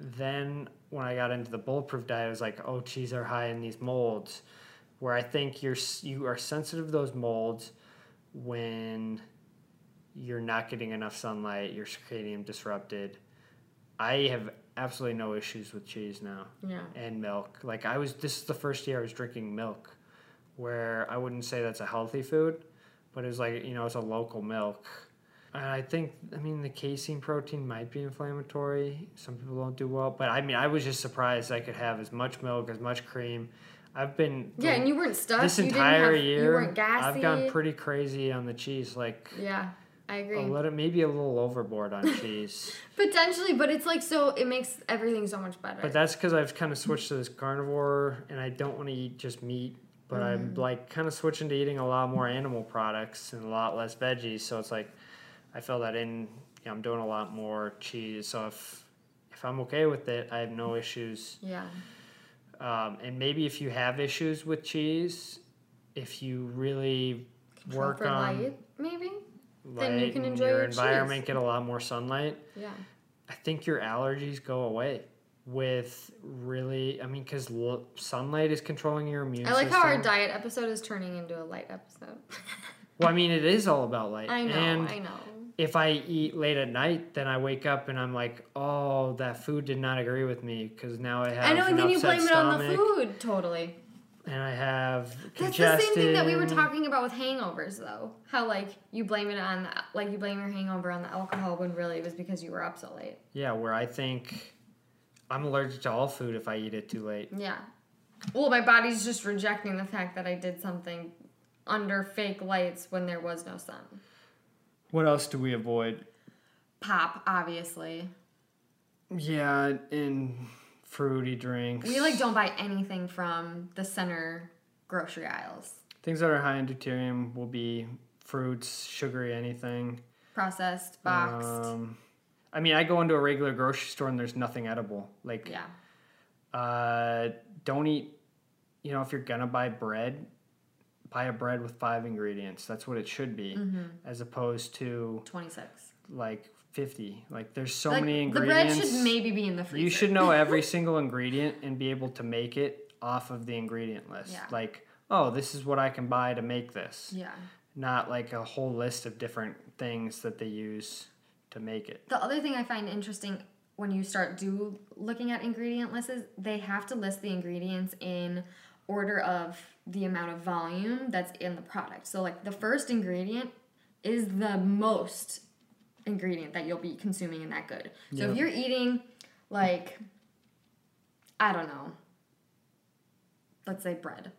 then when I got into the bulletproof diet, I was like, oh, cheese are high in these molds, where I think you're you are sensitive to those molds when you're not getting enough sunlight, your circadian disrupted. I have absolutely no issues with cheese now Yeah. and milk. Like I was this is the first year I was drinking milk where I wouldn't say that's a healthy food, but it was like, you know, it's a local milk. And I think I mean the casein protein might be inflammatory. Some people don't do well, but I mean I was just surprised I could have as much milk, as much cream. I've been Yeah, and you weren't stuck. this you didn't entire have, year You weren't gassy. I've gone pretty crazy on the cheese like yeah, I a agree. little maybe a little overboard on cheese. Potentially, but it's like so. It makes everything so much better. But that's because I've kind of switched to this carnivore, and I don't want to eat just meat. But Mm. I'm like kind of switching to eating a lot more animal products and a lot less veggies. So it's like I feel that in you know, I'm doing a lot more cheese. So if if I'm okay with it, I have no issues. yeah. Um, and maybe if you have issues with cheese, if you really Control work on light, maybe. Then you can enjoy your your environment, cheese. get a lot more sunlight. Yeah. I think your allergies go away with really. I mean, because l- sunlight is controlling your immune I like system. how our diet episode is turning into a light episode. well, I mean, it is all about light. I know. And I know. if I eat late at night, then I wake up and I'm like, oh, that food did not agree with me because now I have. I know, and an then you blame it on the stomach, food. Totally. And I have That's the same thing that we were talking about with hangovers, though. How like you blame it on, the, like you blame your hangover on the alcohol when really it was because you were up so late. Yeah, where I think I'm allergic to all food if I eat it too late. Yeah. Well, my body's just rejecting the fact that I did something under fake lights when there was no sun. What else do we avoid? Pop, obviously. Yeah, and fruity drinks. We like don't buy anything from the center grocery aisles. Things that are high in deuterium will be fruits, sugary anything. Processed, boxed. Um, I mean, I go into a regular grocery store and there's nothing edible. Like, yeah. uh, don't eat. You know, if you're gonna buy bread, buy a bread with five ingredients. That's what it should be, Mm-hmm. as opposed to 26. like fifty. Like, there's so like, many the bread ingredients. should maybe be in the freezer. You should know every single ingredient and be able to make it off of the ingredient list. Yeah. Like, oh, this is what I can buy to make this. Yeah. Not like a whole list of different things that they use to make it. The other thing I find interesting when you start do looking at ingredient lists is they have to list the ingredients in order of the amount of volume that's in the product. So like the first ingredient is the most ingredient that you'll be consuming in that good. So Yeah. if you're eating like I don't know, let's say bread.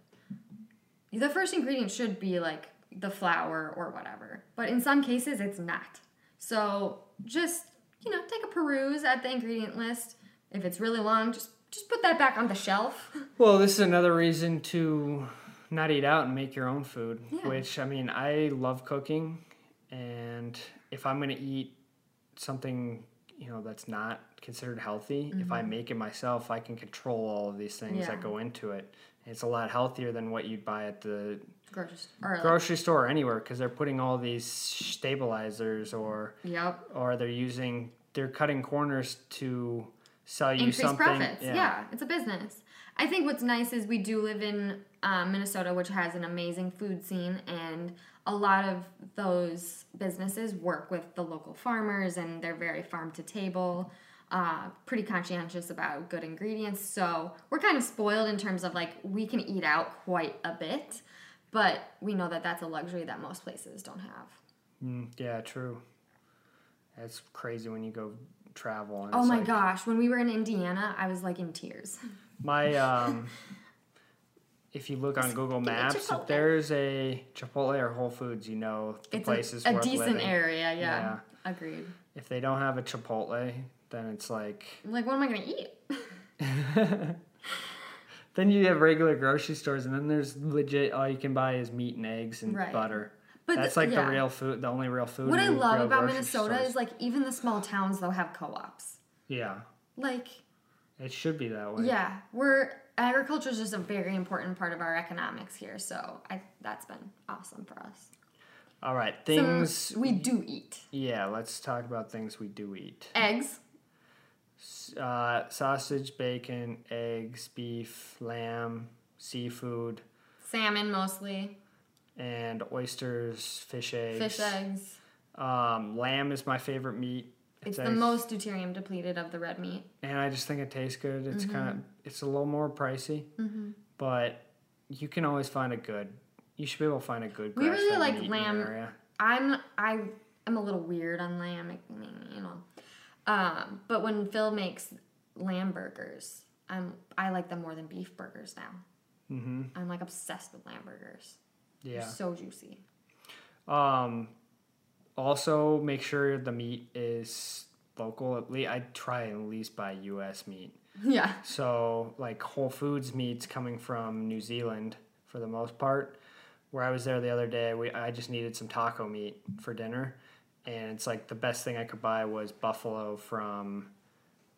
The first ingredient should be like the flour or whatever. But in some cases it's not. So just, you know, take a peruse at the ingredient list. If it's really long, just just put that back on the shelf. Well, this is another reason to not eat out and make your own food, Yeah. which I mean, I love cooking and if I'm going to eat something, you know, that's not considered healthy, if I make it myself, I can control all of these things Mm-hmm. Yeah. that go into it. It's a lot healthier than what you'd buy at the Grocery or like, grocery store or anywhere because they're putting all these stabilizers or Yep. or they're using they're cutting corners to sell you Increase something profits. Yeah. it's a business. I think what's nice is we do live in um, Minnesota, which has an amazing food scene, and a lot of those businesses work with the local farmers, and they're very farm to table. Uh, pretty conscientious about good ingredients, so we're kind of spoiled in terms of like we can eat out quite a bit, but we know that that's a luxury that most places don't have. Mm, yeah true it's crazy when you go travel and Oh my like- gosh, when we were in Indiana, I was like in tears. my um if you look on google maps if there's a chipotle or whole foods you know the it's place a, is a worth decent living. area, yeah. Agreed. if they don't have a chipotle then it's like like, what am I gonna eat? then you have regular grocery stores and then there's legit all you can buy is meat and eggs and Right. butter But That's the- like yeah. the real food, the only real food. What I love about Minnesota stores. is like even the small towns though have co-ops. yeah, Like it should be that way. yeah, we're agriculture is just a very important part of our economics here. So I that's been awesome for us. All right, things. we do eat yeah, let's talk about things we do eat. eggs. Uh, sausage, bacon, eggs, beef, lamb, seafood, Salmon mostly, and oysters, fish eggs. fish eggs. Um, lamb is my favorite meat. It's the most deuterium depleted of the red meat. and I just think it tastes good. It's Mm-hmm. kind of it's a little more pricey, but you can always find a good. You should be able to find a good. We really like meat in your lamb. area. I'm I am a little weird on lamb, you know. Um, but when Phil makes lamb burgers, I'm I like them more than beef burgers now. Mm-hmm. I'm like obsessed with lamb burgers. They're Yeah. so juicy. Um, also make sure the meat is local. At least I try at least buy U.S. meat. Yeah. So like Whole Foods meats coming from New Zealand for the most part. Where I was there the other day, we I just needed some taco meat for dinner, and it's like the best thing I could buy was buffalo from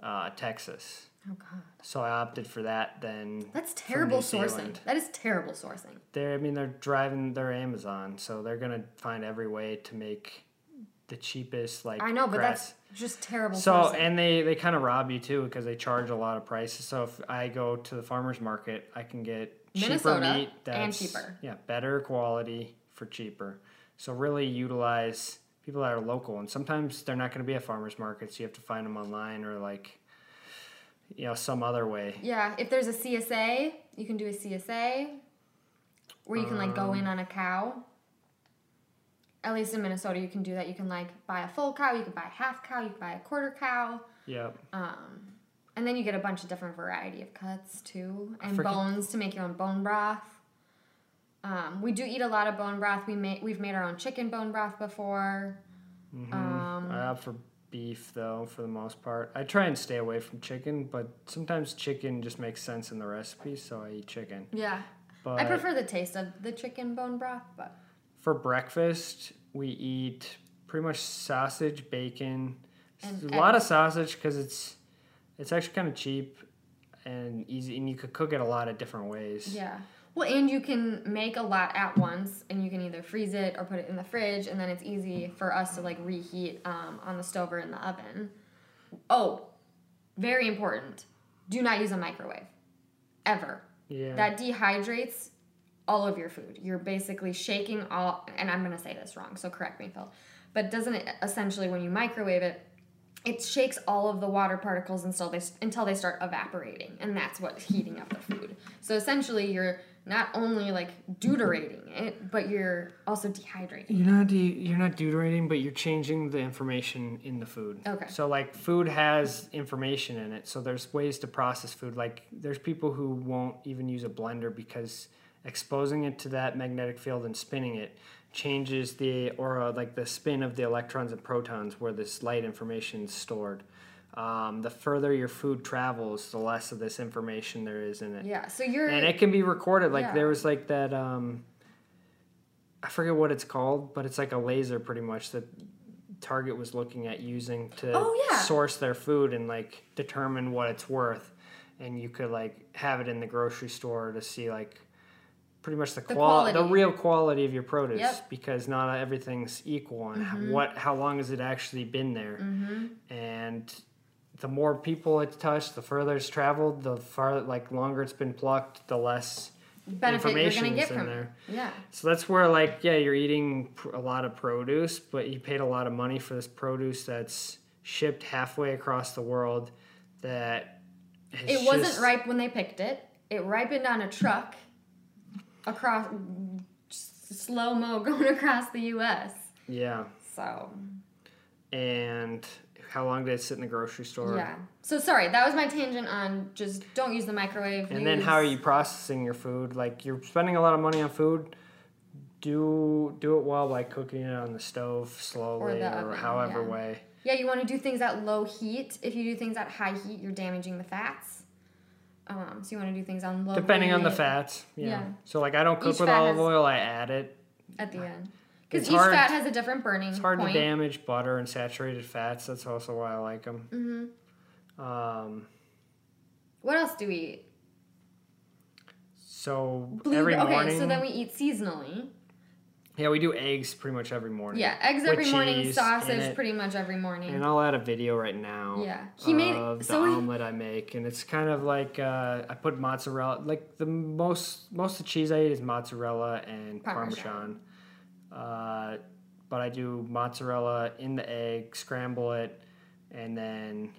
uh, Texas. Oh god. So I opted for that. Then That's terrible sourcing. Zealand. That is terrible sourcing. They're I mean they're driving their Amazon, so they're gonna find every way to make the cheapest like I know, but grass- that's just terrible so sourcing. and they they kind of rob you too because they charge a lot of prices. So if I go to the farmers market, I can get cheaper Minnesota meat and that's cheaper. Yeah, better quality for cheaper. So really utilize people that are local, and sometimes they're not going to be at farmers markets. You have to find them online or like you know some other way. yeah, if there's a CSA, you can do a CSA where you can like go Um, in on a cow. At least in Minnesota, you can do that. You can like buy a full cow, you can buy a half cow, you can buy a quarter cow. Yep. Um, and then you get a bunch of different variety of cuts too, and bones to make your own bone broth. Um, we do eat a lot of bone broth. We make we've made our own chicken bone broth before. Mm-hmm. Um, I opt for beef though for the most part. I try and stay away from chicken, but sometimes chicken just makes sense in the recipe, so I eat chicken. Yeah, But I prefer the taste of the chicken bone broth, but For breakfast, we eat pretty much sausage, bacon, And a lot of sausage because it's it's actually kind of cheap and easy, and you could cook it a lot of different ways. yeah. Well, and you can make a lot at once, and you can either freeze it or put it in the fridge, and then it's easy for us to like reheat um, on the stove or in the oven. Oh, very important. Do not use a microwave, ever. Yeah. that dehydrates all of your food. You're basically shaking all, and I'm gonna say this wrong, so correct me, Phil. But doesn't it essentially, when you microwave it, it shakes all of the water particles until they until they start evaporating, and that's what's heating up the food. So essentially, you're not only like deuterating it, but you're also dehydrating. You're not de- you're not deuterating, but you're changing the information in the food. Okay. So like food has information in it. So there's ways to process food. Like there's people who won't even use a blender because exposing it to that magnetic field and spinning it changes the or like the spin of the electrons and protons where this light information is stored. Um, the further your food travels, the less of this information there is in it Yeah. So you're and it can be recorded like Yeah. there was like that um i forget what it's called but it's like a laser pretty much that target was looking at using to Oh, yeah. source their food and like determine what it's worth and you could like have it in the grocery store to see like pretty much the, The qual- the real quality of your produce Yep. Mm-hmm. because not everything's equal and how, what how long has it actually been there and the more people it's touched the further it's traveled the far like longer it's been plucked the less benefit you're gonna get in from there. it. Yeah. so that's where like yeah you're eating pr- a lot of produce but you paid a lot of money for this produce that's shipped halfway across the world that It wasn't just- ripe when they picked it. It ripened on a truck across slow mo going across the U.S. yeah So and how long did it sit in the grocery store yeah. So sorry, that was my tangent on just don't use the microwave. And then how are you processing your food? Like you're spending a lot of money on food. Do do it well by cooking it on the stove slowly or, oven, however yeah. way. Yeah, you want to do things at low heat. If you do things at high heat, you're damaging the fats. Um, so you want to do things on low. Depending on the fats. Yeah. Yeah. So like I don't cook Each with olive oil, I add it. at the end. Because each hard- fat has a different burning It's hard point. to damage butter and saturated fats. That's also why I like them. hmm Um, What else do we eat? so Blue- every okay, morning, so then we eat seasonally. Yeah, we do eggs pretty much every morning. Yeah, eggs With every morning, cheese in sausage it. pretty much every morning. And I'll add a video right now. Yeah. He made- of the so he- omelet I make, and it's kind of like uh, I put mozzarella. Like the most most of the cheese I eat is mozzarella and Parmesan. parmesan. Uh, but I do mozzarella in the egg, scramble it, and then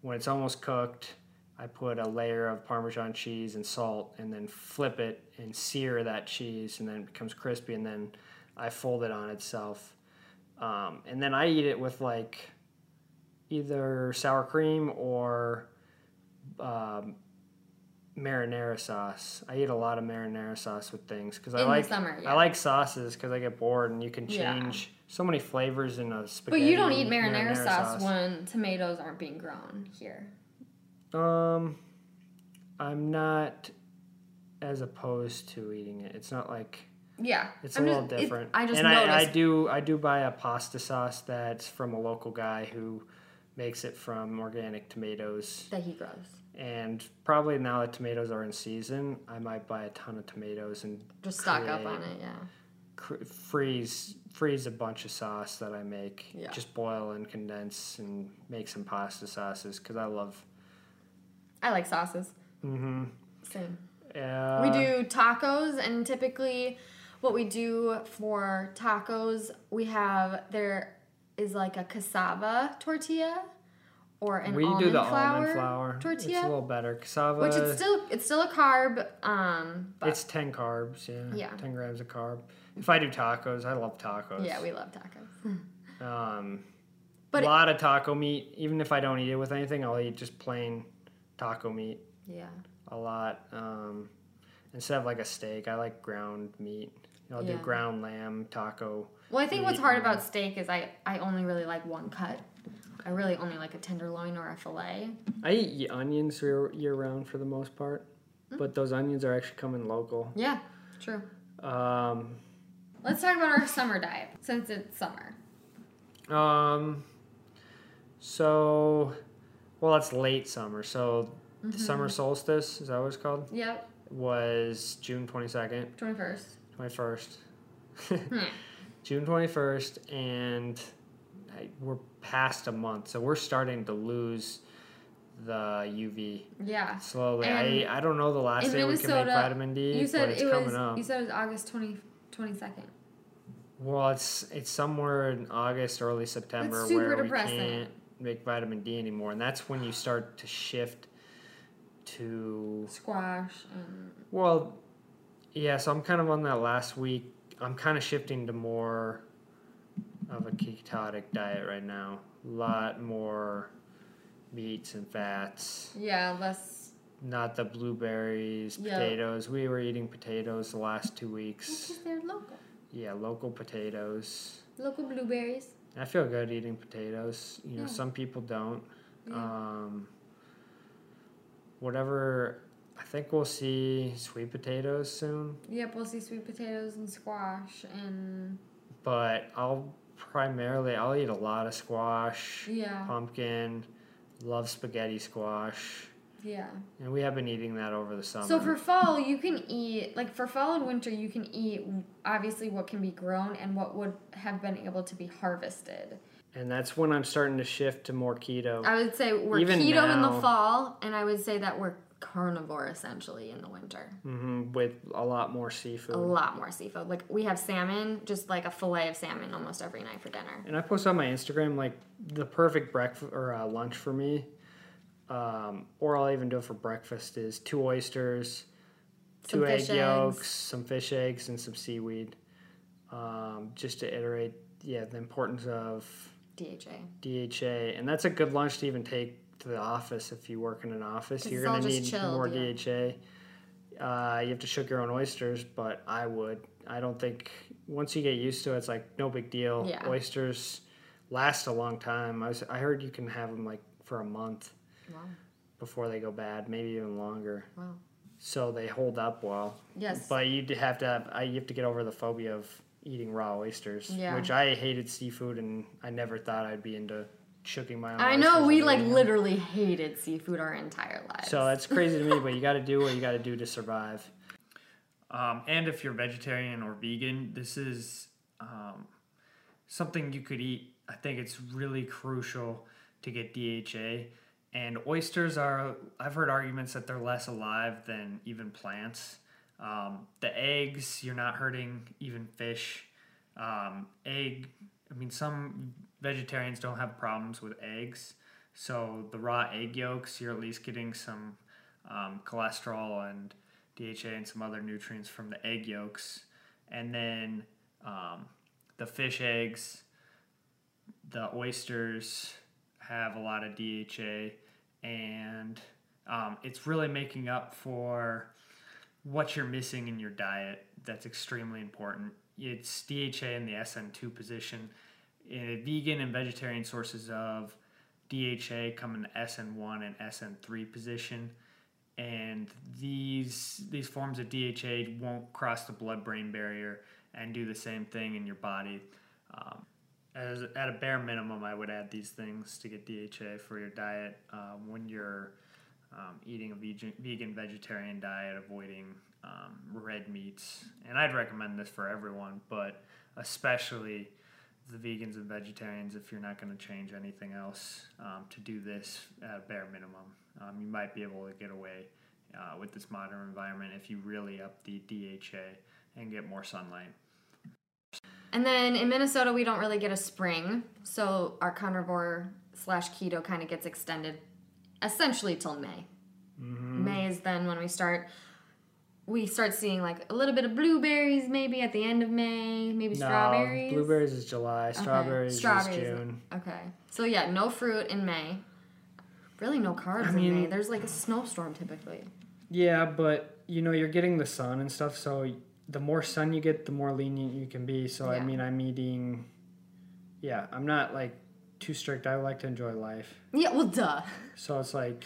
when it's almost cooked, I put a layer of Parmesan cheese and salt, and then flip it and sear that cheese, and then it becomes crispy, and then I fold it on itself. Um, and then I eat it with like either sour cream or um, marinara sauce. I eat a lot of marinara sauce with things because I like summer, yeah. I like sauces because I get bored and you can Yeah. change so many flavors in a spaghetti. but you don't eat marinara, sauce, when tomatoes aren't being grown here. Um, I'm not as opposed to eating it. It's not like Yeah, it's a I'm little just- it- different. I just and I, I do I do buy a pasta sauce that's from a local guy who makes it from organic tomatoes. that he grows. And probably now that tomatoes are in season, I might buy a ton of tomatoes and Just stock up on it. Yeah. cr- freeze freeze a bunch of sauce that I make. Yeah. Just boil and condense and make some pasta sauces because I love. I like sauces. Mm-hmm. Same. Uh, we do tacos, and typically, what we do for tacos, we have there is like a cassava tortilla or an we almond do the flour, almond flour. Tortilla. It's a little better. Cassava. which it's still it's still a carb. Um, but it's ten carbs. Yeah. Yeah. Ten grams of carb. If I do tacos, I love tacos. yeah, we love tacos. Um, But a it- lot of taco meat. Even if I don't eat it with anything, I'll eat just plain taco meat. yeah, a lot. Um, instead of like a steak, I like ground meat. I'll Yeah. do ground lamb taco. well, I think what's hard about steak is I I only really like one cut. I really only like a tenderloin or a fillet. I eat onions year, year round for the most part, Hmm. but those onions are actually coming local. Yeah, true. Um, Let's talk about our summer diet since it's summer. um, so, well, it's late summer. So Mm-hmm. the summer solstice is that what it's called? Yep, Was June twenty second, twenty first. twenty first. Hmm. June 21st, and I, we're past a month, so we're starting to lose the UV Yeah. slowly. And I, I don't know the last day we can make vitamin D, You said but it's it coming was. up. You said it was August 20, 22nd. well, it's it's somewhere in August, early September, where depressing. we can't make vitamin D anymore, and that's when you start to shift to Squash and Well, yeah, so I'm kind of on that last week. I'm kind of shifting to more of a ketotic diet right now. A lot more meats and fats. yeah, less. Not the blueberries, Yeah. potatoes. We were eating potatoes the last two weeks. just they're local. Yeah, local potatoes. Local blueberries. I feel good eating potatoes. You know, Yeah. some people don't. Yeah. Um, whatever. I think we'll see sweet potatoes soon. Yep, we'll see sweet potatoes and squash and but I'll primarily I'll eat a lot of squash, yeah, pumpkin, love spaghetti squash, yeah. and we have been eating that over the summer. So for fall, you can eat like for fall and winter, you can eat obviously what can be grown and what would have been able to be harvested. and that's when I'm starting to shift to more keto. I would say we're Even keto in the fall, and I would say that we're carnivore essentially in the winter. hmm with a lot more seafood. A lot more seafood. Like we have salmon, just like a fillet of salmon almost every night for dinner. And I post on my Instagram like the perfect breakfast or uh, lunch for me, um, or I'll even do it for breakfast is two oysters, Some two egg yolks, eggs. some fish eggs, and some seaweed. Um, just to iterate, yeah, the importance of DHA. DHA, and that's a good lunch to even take to the office if you work in an office. You're gonna need chilled, more yeah. DHA. Uh, you have to shook your own oysters, but I would. I don't think once you get used to it, it's like no big deal. Yeah. Oysters last a long time. I was, I heard you can have them like for a month Wow. before they go bad, maybe even longer. Wow. So they hold up well. Yes. But you have to have, I, you have to get over the phobia of eating raw oysters, Yeah. which I hated seafood and I never thought I'd be into cooking my own. I know we like eating literally hated seafood our entire lives. So that's crazy to me, but you got to do what you got to do to survive. Um, and if you're vegetarian or vegan, this is um, something you could eat. I think it's really crucial to get DHA. And oysters are, I've heard arguments that they're less alive than even plants. Um, the eggs, you're not hurting even fish. Um, egg, I mean, some vegetarians don't have problems with eggs. So the raw egg yolks, you're at least getting some um, cholesterol and DHA and some other nutrients from the egg yolks. And then um, the fish eggs, the oysters have a lot of DHA, and um, it's really making up for what you're missing in your diet. That's extremely important. It's DHA in the SN2 position. Uh, vegan and vegetarian sources of DHA come in SN1 and SN3 position and these these forms of DHA won't cross the blood-brain barrier and do the same thing in your body. Um, as at a bare minimum, I would add these things to get DHA for your diet um, when you're um, eating a vegan, vegan vegetarian diet, avoiding um, red meats. And I'd recommend this for everyone, but especially the vegans and vegetarians if you're not going to change anything else um, to do this at a bare minimum. Um, you might be able to get away uh, with this modern environment if you really up the DHA and get more sunlight. And then in Minnesota, we don't really get a spring, so our carnivore slash keto kind of gets extended essentially till May. May is then when we start. We start seeing like a little bit of blueberries maybe at the end of May, maybe strawberries. No, blueberries is July. Okay, Strawberries, strawberries. is June. Okay, so yeah, no fruit in May. Really, no carbs I in May. There's like a snowstorm typically. Yeah, but you know you're getting the sun and stuff, so the more sun you get, the more lenient you can be. So I mean, I'm eating. Yeah, I'm not like too strict. I like to enjoy life, Yeah, well, duh. so it's like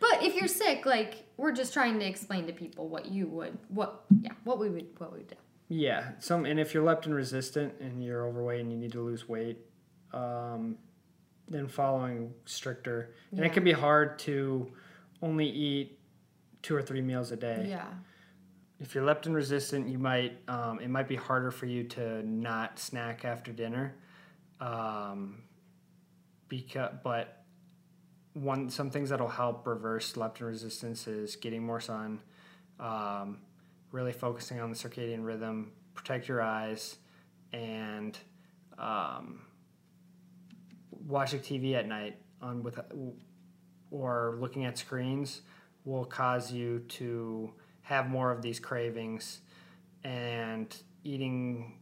But if you're sick, like we're just trying to explain to people what you would, what yeah, what we would, what we would do. Yeah, some and if you're leptin resistant and you're overweight and you need to lose weight, um, then following stricter and it can be hard to only eat two or three meals a day. Yeah. If you're leptin resistant, you might um, it might be harder for you to not snack after dinner, um, because but one some things that'll help reverse leptin resistance is getting more sun, um, really focusing on the circadian rhythm, protect your eyes, and um, watching TV at night on with or looking at screens will cause you to have more of these cravings. And eating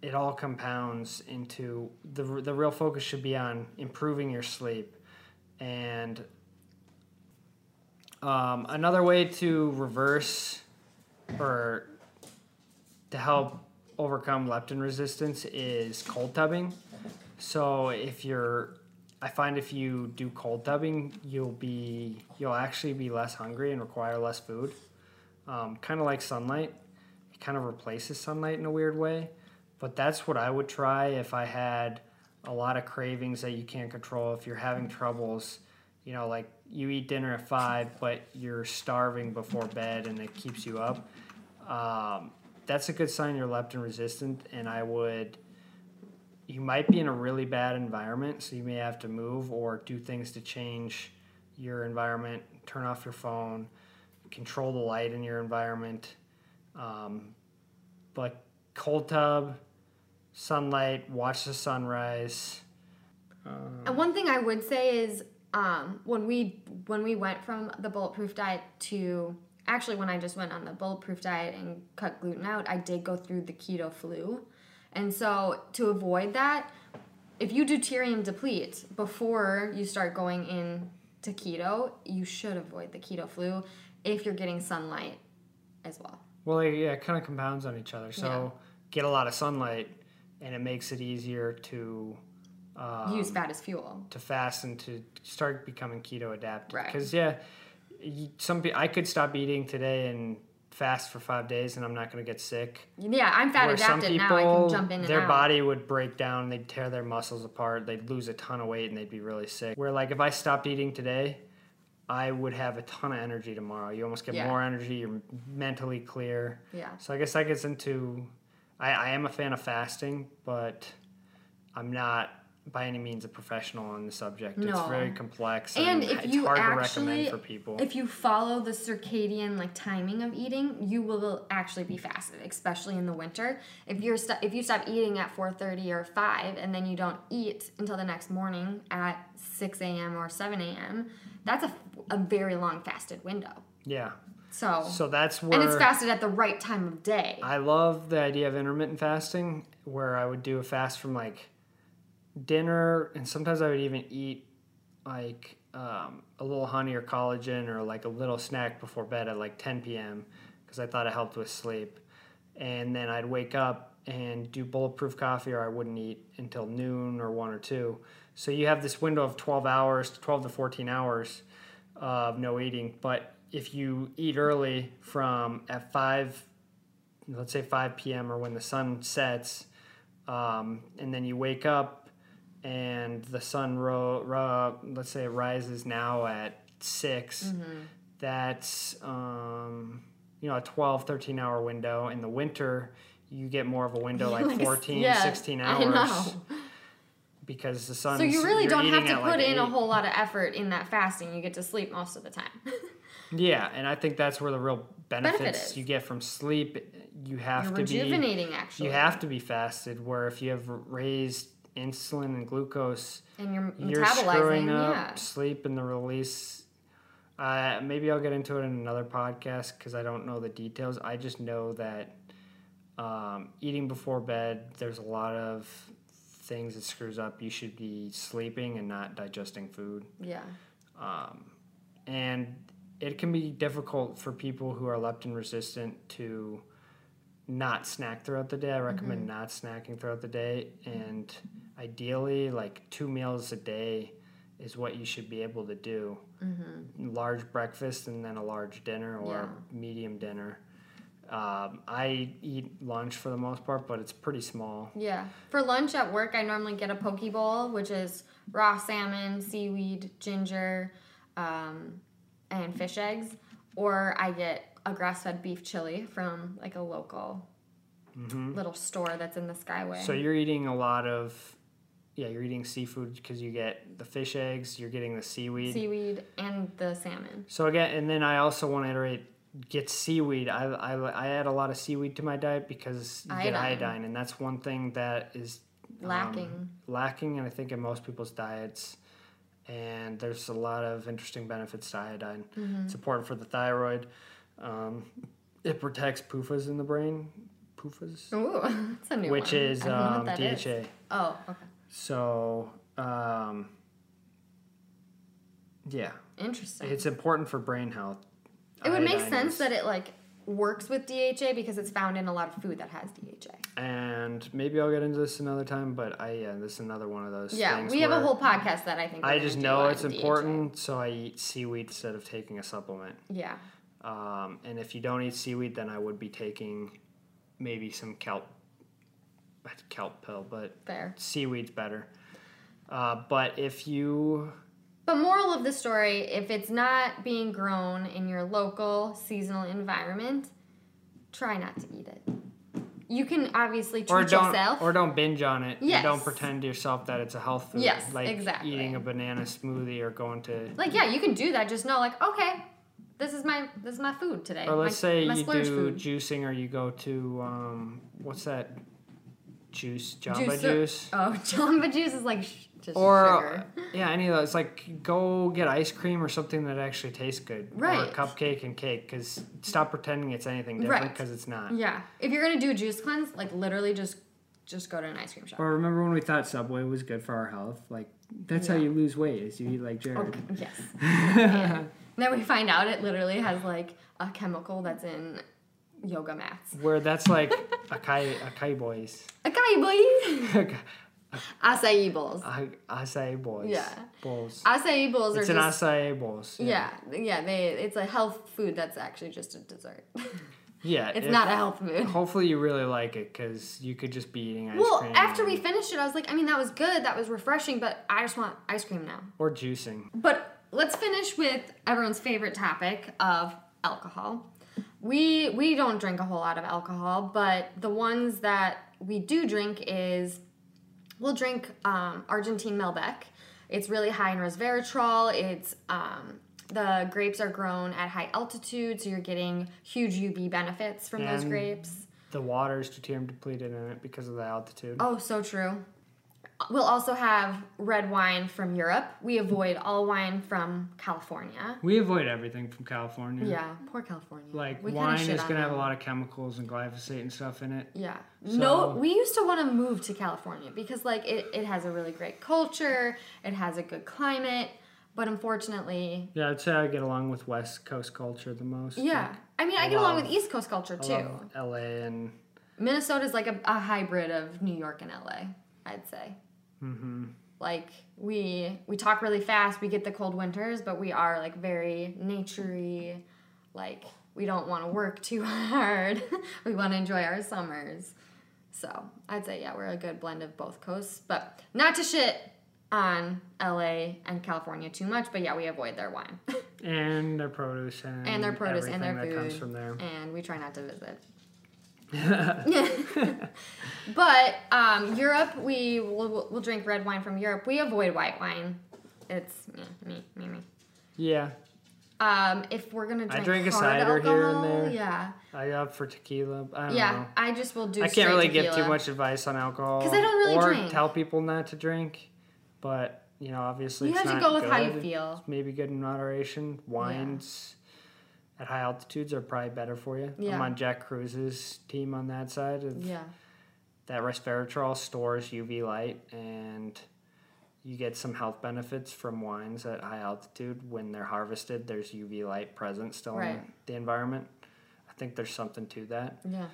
it all compounds into the the real focus should be on improving your sleep and um, another way to reverse or to help overcome leptin resistance is cold tubbing so if you're I find if you do cold tubbing, you'll be you'll actually be less hungry and require less food. Um, kind of like sunlight, it kind of replaces sunlight in a weird way. But that's what I would try if I had a lot of cravings that you can't control. If you're having troubles, you know, like you eat dinner at five, but you're starving before bed and it keeps you up. Um, that's a good sign you're leptin resistant, and I would you might be in a really bad environment, so you may have to move or do things to change your environment, turn off your phone, control the light in your environment. Um, but cold tub, sunlight, watch the sunrise. And one thing I would say is um, when we when we went from the bulletproof diet to actually when I just went on the bulletproof diet and cut gluten out, I did go through the keto flu. And so to avoid that, if you deuterium deplete before you start going in to keto, you should avoid the keto flu if you're getting sunlight as well. Well, yeah, it kind of compounds on each other. So Yeah. get a lot of sunlight, and it makes it easier to um, Use fat as fuel. to fast and to start becoming keto adapted. Right. Because yeah, some I could stop eating today and fast for five days and I'm not going to get sick. Yeah, I'm fat Where adapted now. I can jump in and their out. body would break down, they'd tear their muscles apart, they'd lose a ton of weight, and they'd be really sick. Where like if I stopped eating today, I would have a ton of energy tomorrow. You almost get Yeah. more energy. You're mentally clear. Yeah. So I guess that gets into. I, I am a fan of fasting, but I'm not by any means a professional on the subject. It's very complex And and, if it's you hard to actually, recommend for people. if you follow the circadian like timing of eating, you will actually be fasted, especially in the winter. If you're st- if you stop eating at four thirty or five, and then you don't eat until the next morning at six a.m. or seven a.m., that's a, a very long fasted window. yeah. So, So that's where and it's fasted at the right time of day. I love the idea of intermittent fasting, where I would do a fast from like dinner, and sometimes I would even eat like um, a little honey or collagen or like a little snack before bed at like 10 p.m. because I thought it helped with sleep. And then I'd wake up and do bulletproof coffee, or I wouldn't eat until noon or one or two. So you have this window of 12 hours, 12 to 14 hours of no eating. But if you eat early from at 5 let's say 5 p.m. or when the sun sets, um, and then you wake up and the sun ro-, ro- let's say it rises now at 6 Mm-hmm. that's um, you know a 12 13 hour window in the winter you get more of a window like Like, 14 yeah, 16 I hours know. because the sun So you really don't have to put in a whole lot of effort in that fasting. You get to sleep most of the time. yeah and i think that's where the real benefits is. you get from sleep you have You're to be rejuvenating, actually. You have to be fasted. Where if you have raised insulin and glucose, and you're you're metabolizing. screwing up yeah. sleep and the release. Uh, maybe I'll get into it in another podcast because I don't know the details. I just know that um, eating before bed, there's a lot of things that screws up. You should be sleeping and not digesting food Yeah. um, and it can be difficult for people who are leptin resistant to not snack throughout the day. I recommend Mm-hmm. not snacking throughout the day, and ideally, like two meals a day is what you should be able to do. Mm-hmm. Large breakfast and then a large dinner or Yeah. medium dinner. Um, I eat lunch for the most part, but it's pretty small. Yeah. For lunch at work, I normally get a poke bowl, which is raw salmon, seaweed, ginger, um, and fish eggs. Or I get a grass fed beef chili from like a local little store that's in the Skyway. So you're eating a lot of, yeah, you're eating seafood because you get the fish eggs, you're getting the seaweed. seaweed and the salmon. So again, and then I also want to iterate, get seaweed. I, I, I add a lot of seaweed to my diet because you get Iodine. iodine, and that's one thing that is um, Lacking. lacking, and I think in most people's diets. And there's a lot of interesting benefits to iodine. Mm-hmm. It's important for the thyroid. Um, it protects PUFAs in the brain. PUFAs, Ooh, that's a new which one. is I don't know what um, that is. DHA. Oh, okay. So, um, yeah, Interesting. it's important for brain health. it would make sense is- that it like works with DHA because it's found in a lot of food that has DHA. And maybe I'll get into this another time, but I yeah, this is another one of those. Yeah, we have a whole podcast that I think I just know it's DHA. important, so I eat seaweed instead of taking a supplement. Yeah. Um, and if you don't eat seaweed, then I would be taking maybe some kelp, kelp pill, but Fair. seaweed's better. Uh, but if you But moral of the story, if it's not being grown in your local seasonal environment, try not to eat it. You can obviously treat or don't yourself. or don't binge on it. and don't pretend to yourself that it's a health food. Yes, like exactly. eating a banana smoothie or going to like yeah, you can do that. Just know like, okay, this is my this is my food today. or let's my, say my you do food. juicing or you go to um, what's that juice Jamba Juice- juice Oh, Jamba Juice is like sh- just or uh, sugar. yeah any of those like go get ice cream or something that actually tastes good or Right. a cupcake and cake because stop pretending it's anything different Right. because it's not Yeah, if you're gonna do a juice cleanse, like literally just just go to an ice cream shop. or remember when we thought subway was good for our health like that's how Yeah. you lose weight is you eat like jared Okay, yes. Yeah. Then we find out it literally has like a chemical that's in yoga mats. where that's like acai acai boys Acai boy. Acai bowls. A- acai boys Yeah. bowls Acai bowls it's are an just acai bowls yeah, yeah. They it's a health food that's actually just a dessert. Yeah, it's if- not a health food. Hopefully, you really like it because you could just be eating ice Well, cream. Well, after we finished it, I was like, I mean, that was good, that was refreshing, but I just want ice cream now. or juicing. But let's finish with everyone's favorite topic of alcohol. We we don't drink a whole lot of alcohol, but the ones that we do drink is we'll drink um, Argentine Malbec. It's really high in resveratrol. It's um, the grapes are grown at high altitude, so you're getting huge UV benefits from those grapes. The water is deuterium depleted in it because of the altitude. Oh, so true. We'll also have red wine from Europe. We avoid all wine from California. We avoid everything from California. Yeah, poor California. Like We wine is gonna have a lot of chemicals and glyphosate and stuff in it. Yeah. So- no, we used to want to move to California because like it, it has a really great culture, it has a good climate, but unfortunately, Yeah, I'd say I get along with West Coast culture the most. yeah. Like, I mean, I I get along with East Coast culture too. love LA and Minnesota is like a, a hybrid of New York and LA, I'd say. Hmm Like we we talk really fast, we get the cold winters, but we are like very naturey, like we don't want to work too hard. we want to enjoy our summers. So I'd say yeah, we're a good blend of both coasts, but not to shit on LA and California too much, but yeah, we avoid their wine and their produce and, and their produce and their food, comes from there. and we try not to visit. but um, Europe, we will we'll drink red wine from Europe. We avoid white wine. It's me, me, me, me. yeah, Um, if we're gonna drink, I drink, a cider here and there. Yeah, I opt for tequila. I don't yeah. know. I just will do. I can't really give too much advice on alcohol 'Cause I don't really or drink. tell people not to drink. But you know, obviously, You have to go with how you feel. It's maybe good in moderation. Wines at high altitudes are probably better for you. Yeah. I'm on Jack Kruse's team on that side. Of Yeah, That resveratrol stores UV light, and you get some health benefits from wines at high altitude. When they're harvested, there's UV light present still in the environment. I think there's something to that. yeah.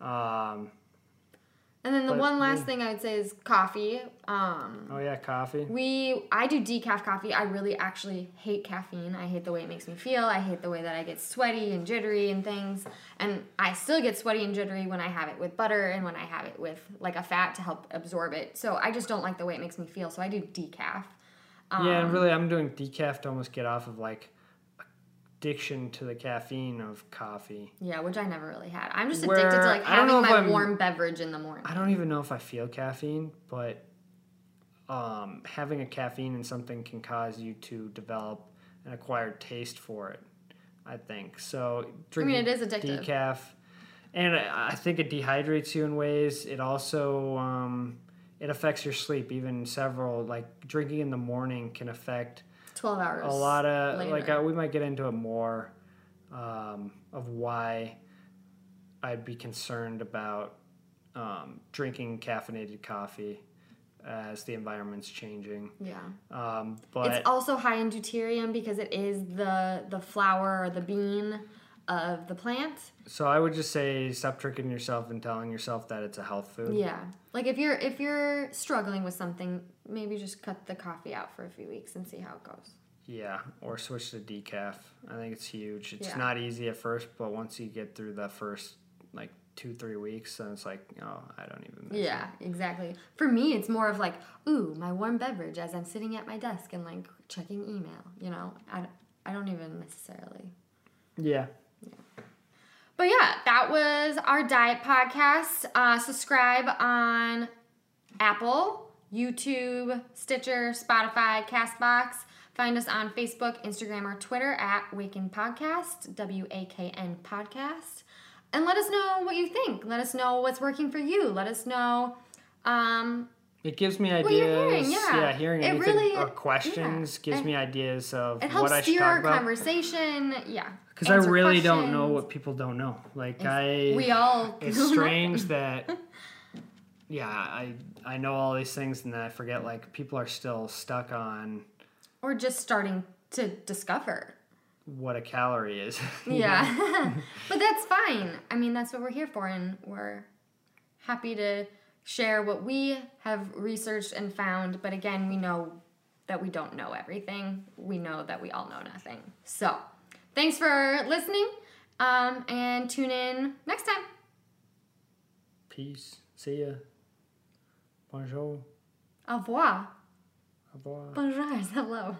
Um, And then the But, one last yeah. thing I would say is coffee. Um, oh yeah, coffee. We I do decaf coffee. I really actually hate caffeine. I hate the way it makes me feel. I hate the way that I get sweaty and jittery and things. And I still get sweaty and jittery when I have it with butter and when I have it with like a fat to help absorb it. So I just don't like the way it makes me feel. So I do decaf. Um, yeah, and really, I'm doing decaf to almost get off of like addiction to the caffeine of coffee. Yeah, which I never really had. I'm just addicted to like having my I'm- warm beverage in the morning. I don't even know if I feel caffeine, but um, having a caffeine in something can cause you to develop an acquired taste for it. I think so. Drinking I mean, it is addictive. Decaf, and I I think it dehydrates you in ways. It also um, it affects your sleep. Even several like drinking in the morning can affect Twelve hours. a lot of later. like uh, we might get into it more um, of why I'd be concerned about um, drinking caffeinated coffee as the environment's changing. yeah. Um, but it's also high in deuterium because it is the the flower or the bean of the plant. so I would just say stop tricking yourself and telling yourself that it's a health food. Yeah. Like if you're if you're struggling with something, maybe just cut the coffee out for a few weeks and see how it goes. Yeah, or switch to decaf. I think it's huge. It's Yeah. not easy at first, but once you get through the first like two three weeks, then it's like oh I don't even. Miss Yeah, exactly. For me, it's more of like, ooh, my warm beverage as I'm sitting at my desk and like checking email. You know, I, I don't even necessarily. Yeah. But yeah, that was our diet podcast. Uh, subscribe on Apple, YouTube, Stitcher, Spotify, Castbox. Find us on Facebook, Instagram, or Twitter at Waken Podcast, W A K N Podcast. And let us know what you think. Let us know what's working for you. Let us know. Um, It gives me What ideas. hearing, yeah. hearing It anything really- or questions yeah. gives And me ideas of it what helps I should steer talk our about. conversation. Yeah. Because I really don't know what people don't know. Like It's- I, we all it's strange that, yeah, I I know all these things and then I forget. Like people are still stuck on or just starting to discover. what a calorie is. Yeah. but that's fine. I mean, that's what we're here for, and we're happy to share what we have researched and found. But again, we know that we don't know everything. We know that we all know nothing. So, thanks for listening, Um, and tune in next time. Peace. See ya. Bonjour. Au revoir. Au revoir. Bonjour is hello.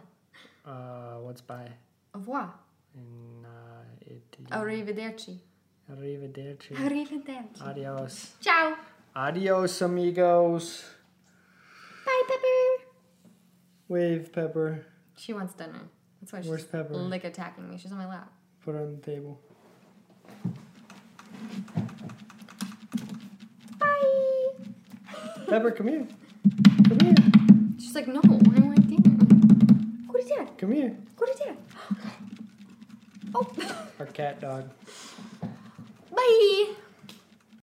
Uh, what's bye? Au revoir. In uh, it. Arrivederci. Arrivederci. Arrivederci. Adios. Ciao. Adios, amigos. Bye, Pepper. Wave, Pepper. She wants dinner. That's why Where's she's Pepper? lick attacking me. She's on my lap. Put her on the table. Bye. Pepper, come here. Come here. She's like, no, I want dinner. Go to dad. Come here. Go to dad. Oh. Our cat dog. Bye.